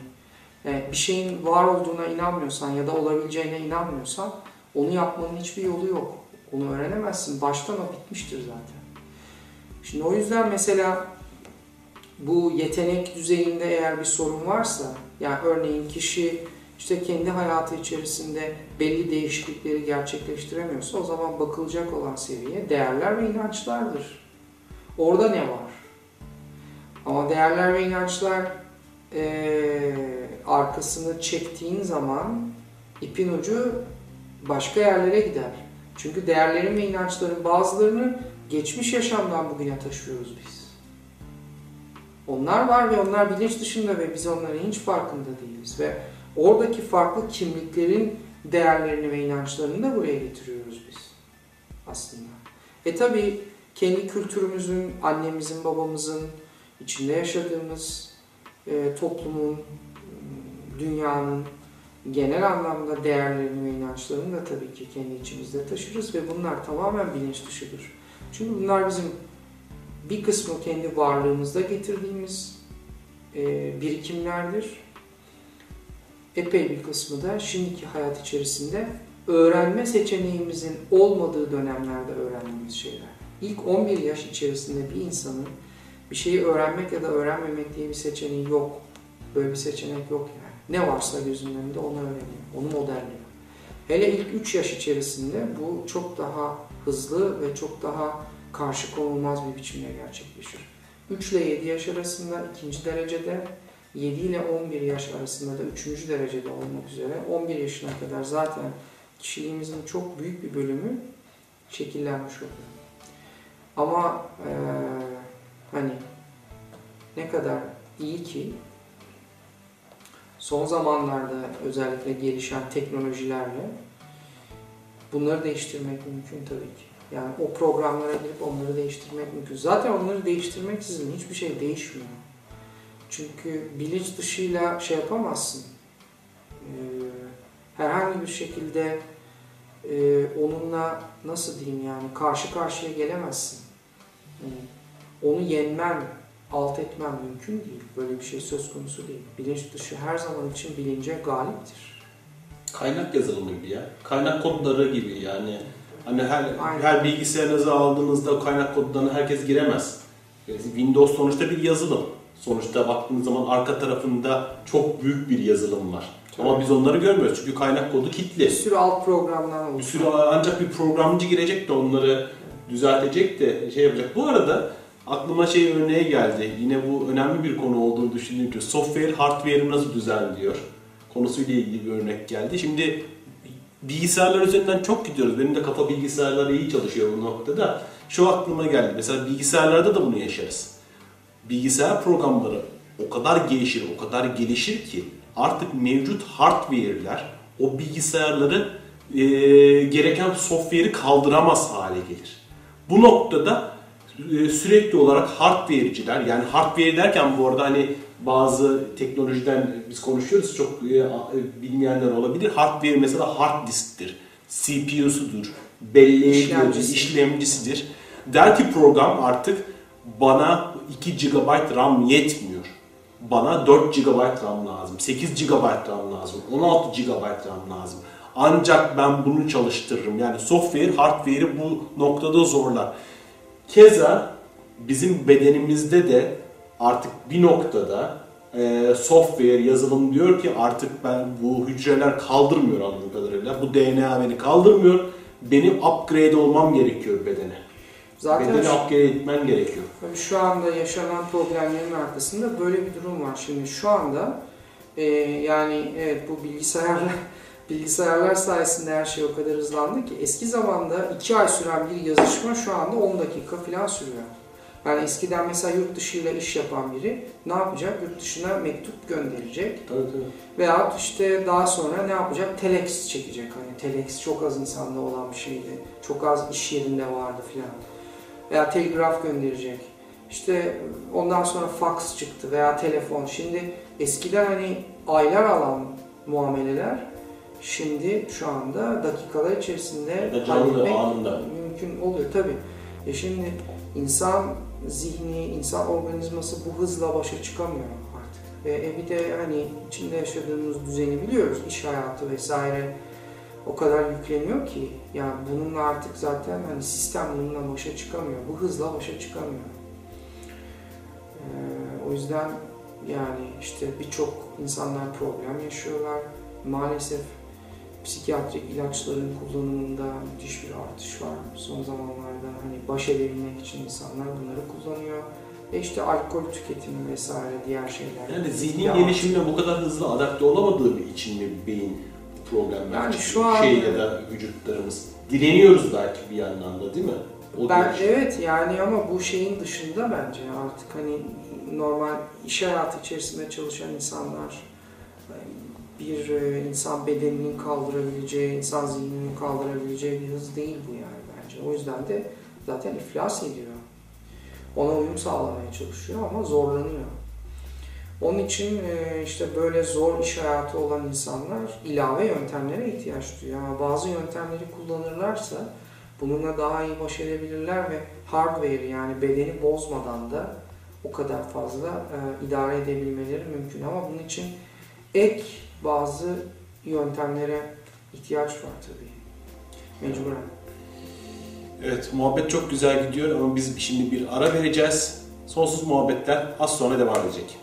yani bir şeyin var olduğuna inanmıyorsan ya da olabileceğine inanmıyorsan onu yapmanın hiçbir yolu yok. Onu öğrenemezsin. Baştan o bitmiştir zaten. Şimdi o yüzden mesela bu yetenek düzeyinde eğer bir sorun varsa, yani örneğin kişi işte kendi hayatı içerisinde belli değişiklikleri gerçekleştiremiyorsa o zaman bakılacak olan seviye değerler ve inançlardır. Orada ne var? Ama değerler ve inançlar e, arkasını çektiğin zaman ipin ucu başka yerlere gider. Çünkü değerlerin ve inançların bazılarını geçmiş yaşamdan bugüne taşıyoruz biz. Onlar var ve onlar bilinç dışında ve biz onların hiç farkında değiliz. Ve oradaki farklı kimliklerin değerlerini ve inançlarını da buraya getiriyoruz biz aslında. E tabi kendi kültürümüzün, annemizin, babamızın, içinde yaşadığımız e, toplumun, dünyanın genel anlamda değerlerini ve inançlarını da tabii ki kendi içimizde taşırız ve bunlar tamamen bilinç dışıdır. Çünkü bunlar bizim bir kısmı kendi varlığımızda getirdiğimiz e, birikimlerdir. Epey bir kısmı da şimdiki hayat içerisinde öğrenme seçeneğimizin olmadığı dönemlerde öğrendiğimiz şeyler. İlk 11 yaş içerisinde bir insanın bir şeyi öğrenmek ya da öğrenmemek diye bir seçeneği yok. Böyle bir seçenek yok yani. Ne varsa gözünün önünde onu öğreniyor, onu modelliyor. Hele ilk 3 yaş içerisinde bu çok daha hızlı ve çok daha karşı konulmaz bir biçimde gerçekleşir. 3 ile 7 yaş arasında ikinci derecede, 7 ile 11 yaş arasında da üçüncü derecede olmak üzere 11 yaşına kadar zaten kişiliğimizin çok büyük bir bölümü şekillenmiş oluyor. Ama e, hani ne kadar iyi ki son zamanlarda özellikle gelişen teknolojilerle bunları değiştirmek mümkün tabii ki. Yani o programlara girip onları değiştirmek mümkün. Zaten onları değiştirmek sizin hiçbir şey değişmiyor. Çünkü bilinç dışıyla şey yapamazsın. Ee, herhangi bir şekilde e, onunla nasıl diyeyim yani karşı karşıya gelemezsin. Onu yenmen, alt etmen mümkün değil. Böyle bir şey söz konusu değil. Bilinç dışı her zaman için bilince galiptir. Kaynak yazılımı gibi ya. Kaynak kodları gibi yani Hani her, her bilgisayarınızı aldığınızda o kaynak kodlarını herkes giremez. Windows sonuçta bir yazılım. Sonuçta baktığınız zaman arka tarafında çok büyük bir yazılım var. Ama biz onları görmüyoruz çünkü kaynak kodu Bir kilitli. sürü alt programlar Bir oldu. sürü ancak bir programcı girecek de onları düzeltecek de şey yapacak. Bu arada aklıma şey örneği geldi. Yine bu önemli bir konu olduğunu düşününce software hardware'ı nasıl düzenliyor konusuyla ilgili bir örnek geldi. Şimdi bilgisayarlar üzerinden çok gidiyoruz. Benim de kafa bilgisayarları iyi çalışıyor bu noktada. Şu aklıma geldi. Mesela bilgisayarlarda da bunu yaşarız. Bilgisayar programları o kadar gelişir, o kadar gelişir ki artık mevcut hardware'ler o bilgisayarları e, gereken software'i kaldıramaz hale gelir. Bu noktada e, sürekli olarak hardware'ciler yani hardware derken bu arada hani bazı teknolojiden biz konuşuyoruz çok e, a- bilmeyenler olabilir. Hardware mesela hard disktir, CPU'sudur, belleğidir, İşlemcisi. işlemcisidir. Der ki program artık bana 2 GB RAM yetmiyor. Bana 4 GB RAM lazım, 8 GB RAM lazım, 16 GB RAM lazım. Ancak ben bunu çalıştırırım. Yani software, hardware'i bu noktada zorlar. Keza bizim bedenimizde de artık bir noktada e, software, yazılım diyor ki artık ben bu hücreler kaldırmıyor anladığım kadarıyla. Bu DNA beni kaldırmıyor. Benim upgrade olmam gerekiyor bedene. Zaten Bedeni upgrade etmen gerekiyor. şu anda yaşanan problemlerin arkasında böyle bir durum var. Şimdi şu anda e, yani evet bu bilgisayarlar bilgisayarlar sayesinde her şey o kadar hızlandı ki eski zamanda 2 ay süren bir yazışma şu anda 10 dakika falan sürüyor. Yani eskiden mesela yurt dışıyla iş yapan biri ne yapacak? Yurt dışına mektup gönderecek. Tabii tabii. Veyahut işte daha sonra ne yapacak? Telex çekecek. Hani telex çok az insanda olan bir şeydi. Çok az iş yerinde vardı filan. Veya telgraf gönderecek. İşte ondan sonra fax çıktı veya telefon. Şimdi eskiden hani aylar alan muameleler şimdi şu anda dakikalar içerisinde da canlı anında. mümkün oluyor tabi. E şimdi insan zihni, insan organizması bu hızla başa çıkamıyor artık. Ve e bir de hani içinde yaşadığımız düzeni biliyoruz. iş hayatı vesaire o kadar yükleniyor ki ya bununla artık zaten hani sistem bununla başa çıkamıyor. Bu hızla başa çıkamıyor. Ee, o yüzden yani işte birçok insanlar problem yaşıyorlar. Maalesef psikiyatrik ilaçların kullanımında müthiş bir artış var. Son zamanlarda hani baş edebilmek için insanlar bunları kullanıyor. Ve işte alkol tüketimi vesaire diğer şeyler. Yani zihnin gelişimine bu kadar hızlı adapte olamadığı için mi beyin problemler Yani şu an- şey ya da vücutlarımız direniyoruz belki bir yandan da değil mi? O Ben gelişim. evet yani ama bu şeyin dışında bence artık hani normal iş hayatı içerisinde çalışan insanlar bir e, insan bedeninin kaldırabileceği, insan zihninin kaldırabileceği bir hız değil bu yani bence. O yüzden de zaten iflas ediyor. Ona uyum sağlamaya çalışıyor ama zorlanıyor. Onun için e, işte böyle zor iş hayatı olan insanlar ilave yöntemlere ihtiyaç duyuyor. Ama bazı yöntemleri kullanırlarsa bununla daha iyi baş edebilirler ve hardware yani bedeni bozmadan da o kadar fazla e, idare edebilmeleri mümkün. Ama bunun için ek bazı yöntemlere ihtiyaç var tabii. Mecburen. Evet muhabbet çok güzel gidiyor ama biz şimdi bir ara vereceğiz. Sonsuz muhabbetler az sonra devam edecek.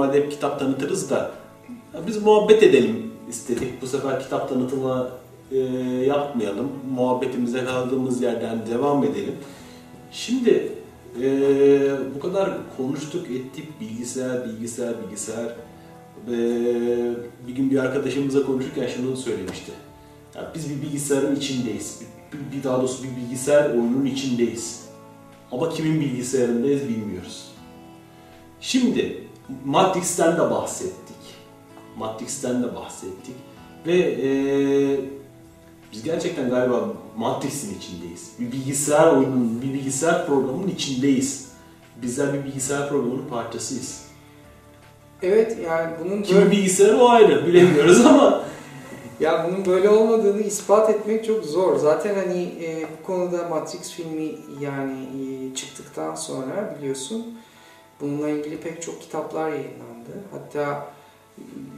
Normalde hep kitap tanıtırız da biz muhabbet edelim istedik. Bu sefer kitap tanıtımı e, yapmayalım. Muhabbetimize kaldığımız yerden devam edelim. Şimdi e, bu kadar konuştuk ettik bilgisayar, bilgisayar, bilgisayar. E, bir gün bir arkadaşımıza konuşurken şunu söylemişti. Ya biz bir bilgisayarın içindeyiz. Bir, bir daha doğrusu bir bilgisayar oyunun içindeyiz. Ama kimin bilgisayarındayız bilmiyoruz. Şimdi Matrix'ten de bahsettik. Matrix'ten de bahsettik. Ve ee, biz gerçekten galiba Matrix'in içindeyiz. Bir bilgisayar oyunun, bir bilgisayar programının içindeyiz. Bizler bir bilgisayar programının parçasıyız. Evet yani bunun Kimin böyle... bilgisayarı o ayrı bilemiyoruz [LAUGHS] ama ya bunun böyle olmadığını ispat etmek çok zor. Zaten hani e, bu konuda Matrix filmi yani e, çıktıktan sonra biliyorsun bununla ilgili pek çok kitaplar yayınlandı. Hatta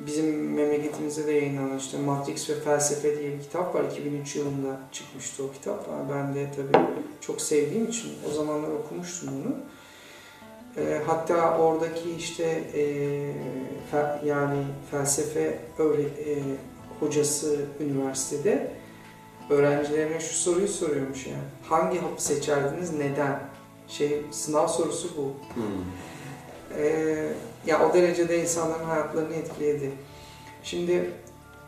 bizim memleketimizde de yayınlanan işte Matrix ve Felsefe diye bir kitap var. 2003 yılında çıkmıştı o kitap. Ben de tabii çok sevdiğim için o zamanlar okumuştum bunu. E, hatta oradaki işte e, yani felsefe e, hocası üniversitede öğrencilerine şu soruyu soruyormuş yani. Hangi hapı seçerdiniz, neden? Şey, sınav sorusu bu. Hmm. Ee, ya o derecede insanların hayatlarını etkiledi. Şimdi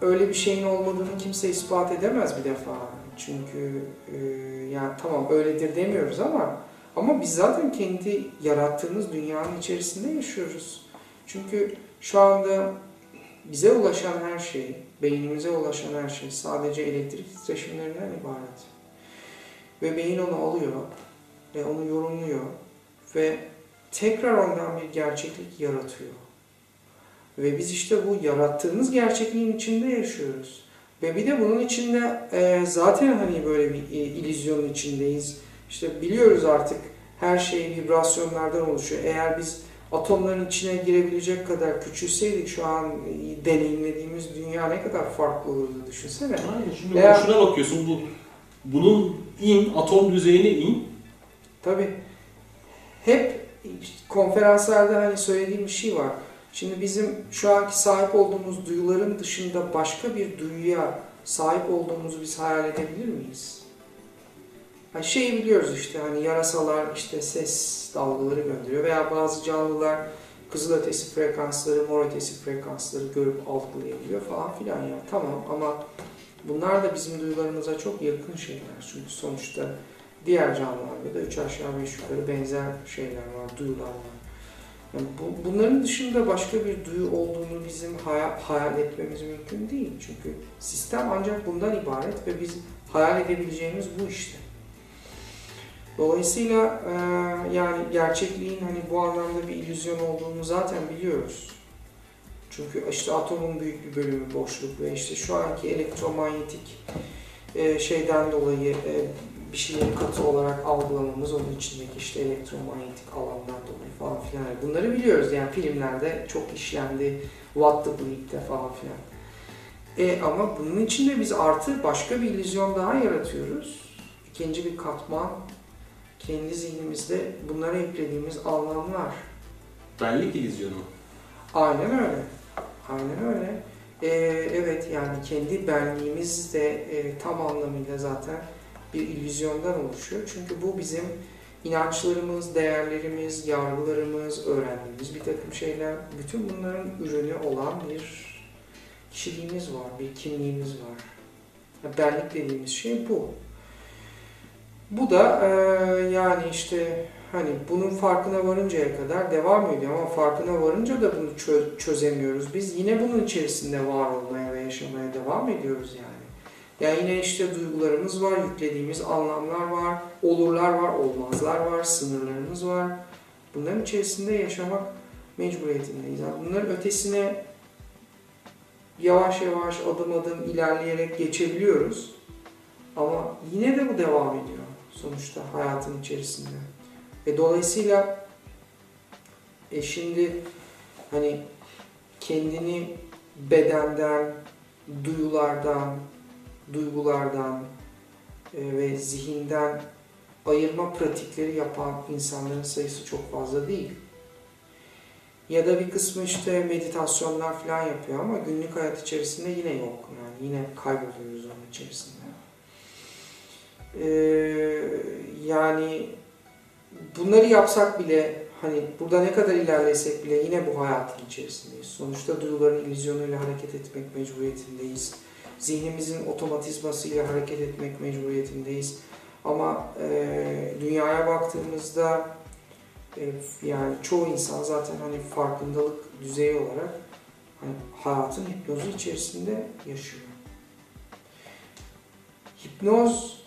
öyle bir şeyin olmadığını kimse ispat edemez bir defa. Çünkü e, yani tamam öyledir demiyoruz ama ama biz zaten kendi yarattığımız dünyanın içerisinde yaşıyoruz. Çünkü şu anda bize ulaşan her şey, beynimize ulaşan her şey sadece elektrik titreşimlerinden ibaret. Ve beyin onu alıyor ve onu yorumluyor ve tekrar ondan bir gerçeklik yaratıyor. Ve biz işte bu yarattığımız gerçekliğin içinde yaşıyoruz. Ve bir de bunun içinde e, zaten hani böyle bir e, illüzyonun içindeyiz. İşte biliyoruz artık her şey vibrasyonlardan oluşuyor. Eğer biz atomların içine girebilecek kadar küçülseydik şu an deneyimlediğimiz dünya ne kadar farklı olurdu düşünsene. Aynen şimdi Veya, şuna bakıyorsun bu bunun in atom düzeyine in. Tabi. Hep konferanslarda hani söylediğim bir şey var. Şimdi bizim şu anki sahip olduğumuz duyuların dışında başka bir duyuya sahip olduğumuzu biz hayal edebilir miyiz? Yani şeyi biliyoruz işte hani yarasalar işte ses dalgaları gönderiyor veya bazı canlılar kızılötesi frekansları, mor ötesi frekansları görüp algılayabiliyor falan filan ya. Tamam ama bunlar da bizim duyularımıza çok yakın şeyler. Çünkü sonuçta diğer canlılarda da üç aşağı beş yukarı benzer şeyler var, duyular var. Yani bu, bunların dışında başka bir duyu olduğunu bizim hayal, hayal etmemiz mümkün değil. Çünkü sistem ancak bundan ibaret ve biz hayal edebileceğimiz bu işte. Dolayısıyla e, yani gerçekliğin hani bu anlamda bir illüzyon olduğunu zaten biliyoruz. Çünkü işte atomun büyük bir bölümü boşluk ve işte şu anki elektromanyetik e, şeyden dolayı e, bir şeyleri katı olarak algılamamız onun içindeki işte elektromanyetik alandan dolayı falan filan. Bunları biliyoruz yani filmlerde çok işlendi. What the Bleep'te falan filan. E, ama bunun içinde biz artı başka bir illüzyon daha yaratıyoruz. İkinci bir katman kendi zihnimizde bunlara eklediğimiz anlamlar. Benlik illüzyonu. Aynen öyle. Aynen öyle. Ee, evet yani kendi benliğimiz de e, tam anlamıyla zaten bir illüzyondan oluşuyor. Çünkü bu bizim inançlarımız, değerlerimiz, yargılarımız, öğrendiğimiz bir takım şeyler, bütün bunların ürünü olan bir kişiliğimiz var, bir kimliğimiz var. Yani benlik dediğimiz şey bu. Bu da e, yani işte hani bunun farkına varıncaya kadar devam ediyor ama farkına varınca da bunu çö- çözemiyoruz. Biz yine bunun içerisinde var olmaya ve yaşamaya devam ediyoruz yani. Yani yine işte duygularımız var, yüklediğimiz anlamlar var, olurlar var, olmazlar var, sınırlarımız var. Bunların içerisinde yaşamak mecburiyetindeyiz. Yani bunların ötesine yavaş yavaş adım adım ilerleyerek geçebiliyoruz. Ama yine de bu devam ediyor sonuçta hayatın içerisinde. Ve dolayısıyla e şimdi hani kendini bedenden, duyulardan, duygulardan e, ve zihinden ayırma pratikleri yapan insanların sayısı çok fazla değil. Ya da bir kısmı işte meditasyonlar falan yapıyor ama günlük hayat içerisinde yine yok. Yani yine kayboluyoruz onun içerisinde. Ee, yani bunları yapsak bile hani burada ne kadar ilerlesek bile yine bu hayatın içerisindeyiz. Sonuçta duyuların illüzyonuyla hareket etmek mecburiyetindeyiz. Zihnimizin otomatizmasıyla hareket etmek mecburiyetindeyiz. Ama e, dünyaya baktığımızda e, yani çoğu insan zaten hani farkındalık düzeyi olarak hani hayatın hipnozu içerisinde yaşıyor. Hipnoz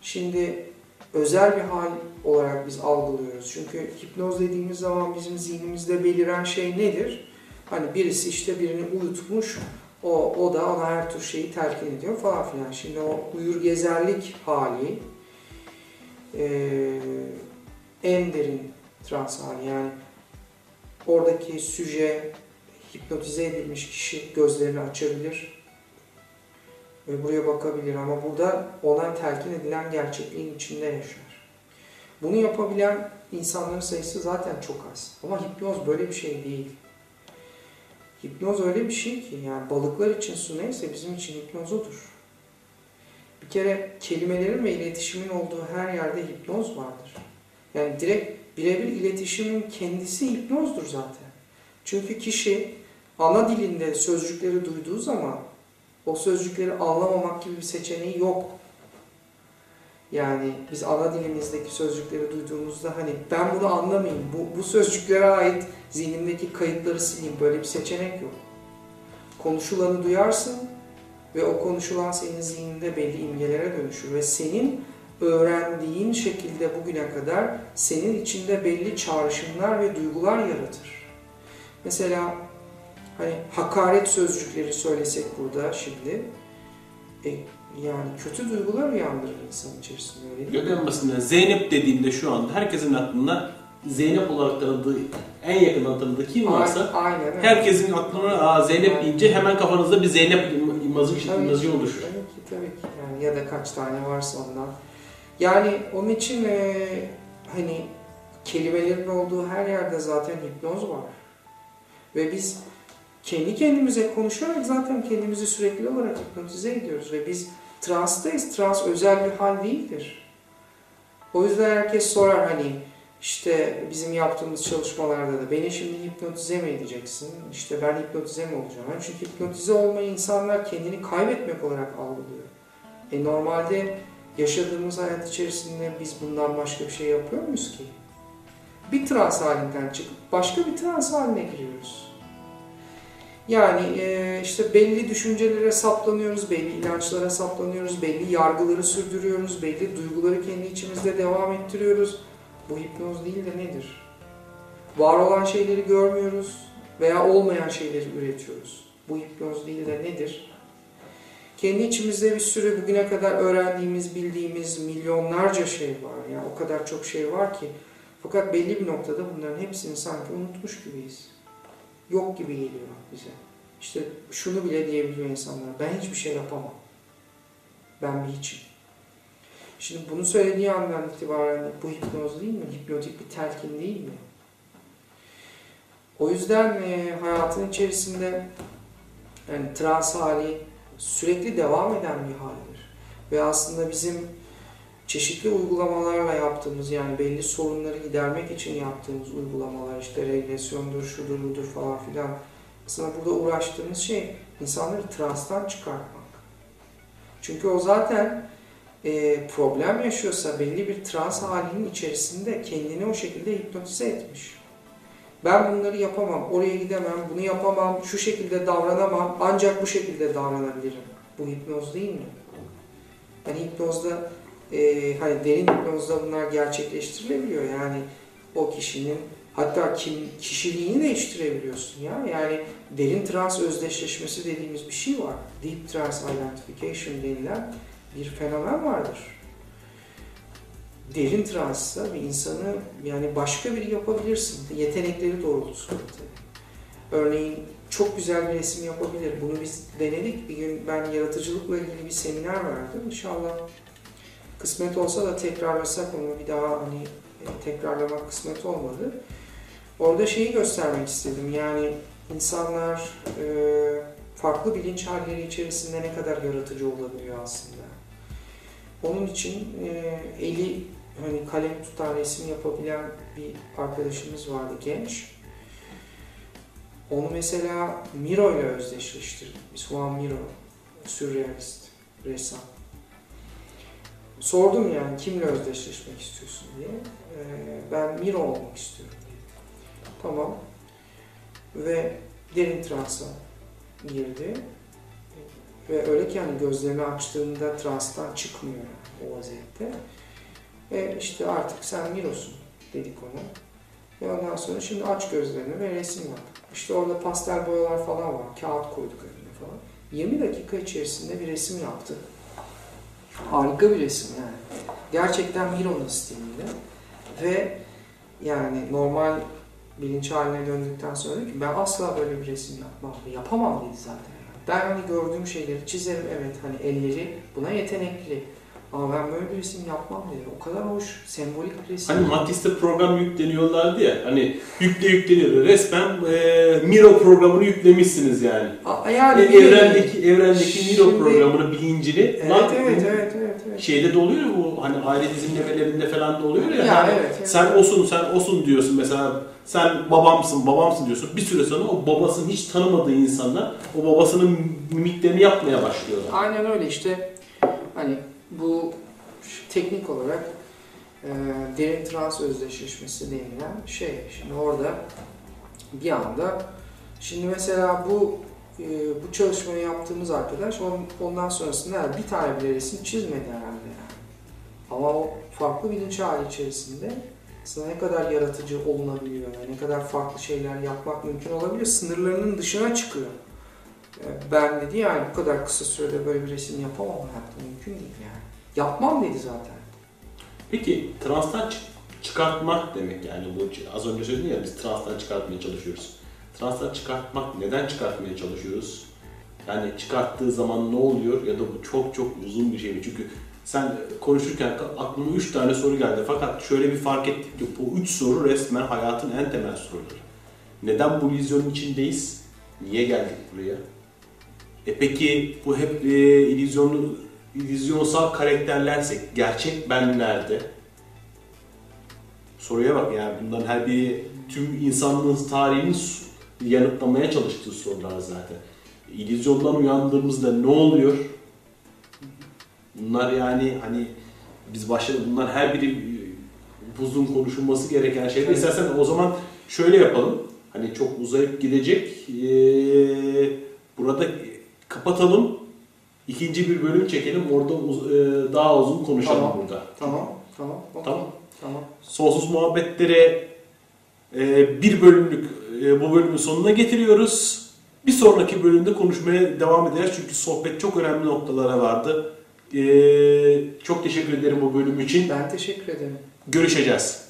şimdi özel bir hal olarak biz algılıyoruz. Çünkü hipnoz dediğimiz zaman bizim zihnimizde beliren şey nedir? Hani birisi işte birini uyutmuş, o, o da ona her tür şeyi telkin ediyor falan filan. Şimdi o uyur gezerlik hali e, en derin trans hali. Yani oradaki süje hipnotize edilmiş kişi gözlerini açabilir ve buraya bakabilir ama burada ona telkin edilen gerçekliğin içinde yaşar. Bunu yapabilen insanların sayısı zaten çok az. Ama hipnoz böyle bir şey değil. Hipnoz öyle bir şey ki yani balıklar için su neyse bizim için hipnoz odur. Bir kere kelimelerin ve iletişimin olduğu her yerde hipnoz vardır. Yani direkt birebir iletişimin kendisi hipnozdur zaten. Çünkü kişi ana dilinde sözcükleri duyduğu zaman o sözcükleri anlamamak gibi bir seçeneği yok. Yani biz ana dilimizdeki sözcükleri duyduğumuzda hani ben bunu anlamayayım, bu, bu sözcüklere ait zihnimdeki kayıtları sileyim böyle bir seçenek yok. Konuşulanı duyarsın ve o konuşulan senin zihninde belli imgelere dönüşür ve senin öğrendiğin şekilde bugüne kadar senin içinde belli çağrışımlar ve duygular yaratır. Mesela hani hakaret sözcükleri söylesek burada şimdi e, yani kötü duygular uyandırır insan içerisinde öyle değil? En basitinden Zeynep dediğinde şu anda herkesin aklına Zeynep olarak tanıdığı, en yakın tanıdığı kim varsa Aynen, aynen. herkesin aklına Aa, Zeynep deyince hemen kafanızda bir Zeynep imajı, imajı oluşur. Tabii ki, tabii ki. Yani ya da kaç tane varsa ondan. Yani onun için e, hani kelimelerin olduğu her yerde zaten hipnoz var. Ve biz kendi kendimize konuşarak zaten kendimizi sürekli olarak hipnotize ediyoruz. Ve biz transtayız. Trans özel bir hal değildir. O yüzden herkes sorar hani işte bizim yaptığımız çalışmalarda da beni şimdi hipnotize mi edeceksin? İşte ben hipnotize mi olacağım? Yani çünkü hipnotize olmayı insanlar kendini kaybetmek olarak algılıyor. E normalde yaşadığımız hayat içerisinde biz bundan başka bir şey yapıyor muyuz ki? Bir trans halinden çıkıp başka bir trans haline giriyoruz. Yani e, işte belli düşüncelere saplanıyoruz, belli inançlara saplanıyoruz, belli yargıları sürdürüyoruz, belli duyguları kendi içimizde devam ettiriyoruz. Bu hipnoz değil de nedir? Var olan şeyleri görmüyoruz veya olmayan şeyleri üretiyoruz. Bu hipnoz değil de nedir? Kendi içimizde bir sürü bugüne kadar öğrendiğimiz, bildiğimiz milyonlarca şey var. Yani o kadar çok şey var ki. Fakat belli bir noktada bunların hepsini sanki unutmuş gibiyiz. Yok gibi geliyor bize. İşte şunu bile diyebiliyor insanlar. Ben hiçbir şey yapamam. Ben bir hiçim. Şimdi bunu söylediği andan itibaren bu hipnoz değil mi? Hipnotik bir telkin değil mi? O yüzden e, hayatın içerisinde yani trans hali sürekli devam eden bir haldir. Ve aslında bizim çeşitli uygulamalarla yaptığımız yani belli sorunları gidermek için yaptığımız uygulamalar işte regresyondur, şudur budur falan filan aslında burada uğraştığımız şey insanları transtan çıkartmak. Çünkü o zaten e, problem yaşıyorsa belli bir trans halinin içerisinde kendini o şekilde hipnotize etmiş. Ben bunları yapamam, oraya gidemem, bunu yapamam, şu şekilde davranamam, ancak bu şekilde davranabilirim. Bu hipnoz değil mi? Yani hipnozda, e, hani derin hipnozda bunlar gerçekleştirilebiliyor. Yani o kişinin hatta kim kişiliğini değiştirebiliyorsun ya. Yani derin trans özdeşleşmesi dediğimiz bir şey var. Deep trans identification denilen bir fenomen vardır. Derin transta bir insanı yani başka biri yapabilirsin. Yetenekleri doğrultusunda. Örneğin çok güzel bir resim yapabilir. Bunu biz denedik. Bir gün ben yaratıcılıkla ilgili bir seminer verdim. İnşallah Kısmet olsa da tekrarlasak onu bir daha hani e, tekrarlamak kısmet olmadı. Orada şeyi göstermek istedim. Yani insanlar e, farklı bilinç halleri içerisinde ne kadar yaratıcı olabiliyor aslında. Onun için e, eli hani kalem tutan resim yapabilen bir arkadaşımız vardı genç. Onu mesela Miro ile özdeşleştirdik. Biz Juan Miro, sürrealist ressam. Sordum yani kimle özdeşleşmek istiyorsun diye. Ee, ben Miro olmak istiyorum dedi. Tamam. Ve derin transa girdi. Ve öyle ki yani gözlerini açtığında transtan çıkmıyor o vaziyette. Ve işte artık sen Miro'sun dedik ona. Ve ondan sonra şimdi aç gözlerini ve resim yap. İşte orada pastel boyalar falan var. Kağıt koyduk önüne falan. 20 dakika içerisinde bir resim yaptı. Harika bir resim yani. Gerçekten Miro'nun stilinde. Ve yani normal bilinç haline döndükten sonra ki ben asla böyle bir resim yapmam. Yapamam dedi zaten. Ben hani gördüğüm şeyleri çizerim evet hani elleri buna yetenekli. Ama ben böyle bir resim yapmam dedi. O kadar hoş, sembolik bir resim. Hani Matis'te program yükleniyorlardı ya. Hani yükle yükleniyordu. Resmen e, Miro programını yüklemişsiniz yani. A- yani E, evrendeki evrendeki Miro Şimdi- programını bilincini Evet, lan- evet, evet, evet, evet. şeyde de oluyor ya bu hani aile dizimlemelerinde falan da oluyor ya. Ya, hani evet, evet. Sen osun sen osun diyorsun mesela sen babamsın babamsın diyorsun. Bir süre sonra o babasını hiç tanımadığı insanlar o babasının mimiklerini yapmaya başlıyorlar. Aynen öyle işte hani bu teknik olarak e, derin trans özdeşleşmesi denilen şey. Şimdi orada bir anda şimdi mesela bu e, bu çalışmayı yaptığımız arkadaş on- ondan sonrasında bir tane bile resim çizmedi herhalde yani. Ama o farklı bilinç hali içerisinde aslında ne kadar yaratıcı olunabiliyor, ne kadar farklı şeyler yapmak mümkün olabiliyor, sınırlarının dışına çıkıyor. Ben dedi yani bu kadar kısa sürede böyle bir resim yapamam hayatta mümkün değil yani. Yapmam dedi zaten. Peki transtan çı- çıkartmak demek yani bu az önce söyledin ya biz transtan çıkartmaya çalışıyoruz. Transtan çıkartmak neden çıkartmaya çalışıyoruz? Yani çıkarttığı zaman ne oluyor ya da bu çok çok uzun bir şey mi? Çünkü sen konuşurken aklıma üç tane soru geldi fakat şöyle bir fark ettik ki bu üç soru resmen hayatın en temel soruları. Neden bu illüzyonun içindeyiz? Niye geldik buraya? E peki bu hep e, illüzyonlu, illüzyonsal karakterlersek gerçek ben nerede? Soruya bak yani bundan her biri tüm insanlığın tarihini yanıtlamaya çalıştığı sorular zaten. İllüzyondan uyandığımızda ne oluyor? Bunlar yani hani biz başladık bunlar her biri e, uzun konuşulması gereken şeyler. Evet. İstersen o zaman şöyle yapalım. Hani çok uzayıp gidecek. Ee, burada kapatalım. İkinci bir bölüm çekelim. Orada uz- e, daha uzun konuşalım Tamam. burada. Tamam, tamam. Tamam. Tamam. Sonsuz muhabbetlere e, bir bölümlük e, bu bölümün sonuna getiriyoruz. Bir sonraki bölümde konuşmaya devam edeceğiz çünkü sohbet çok önemli noktalara vardı. E, çok teşekkür ederim bu bölüm için. Ben teşekkür ederim. Görüşeceğiz.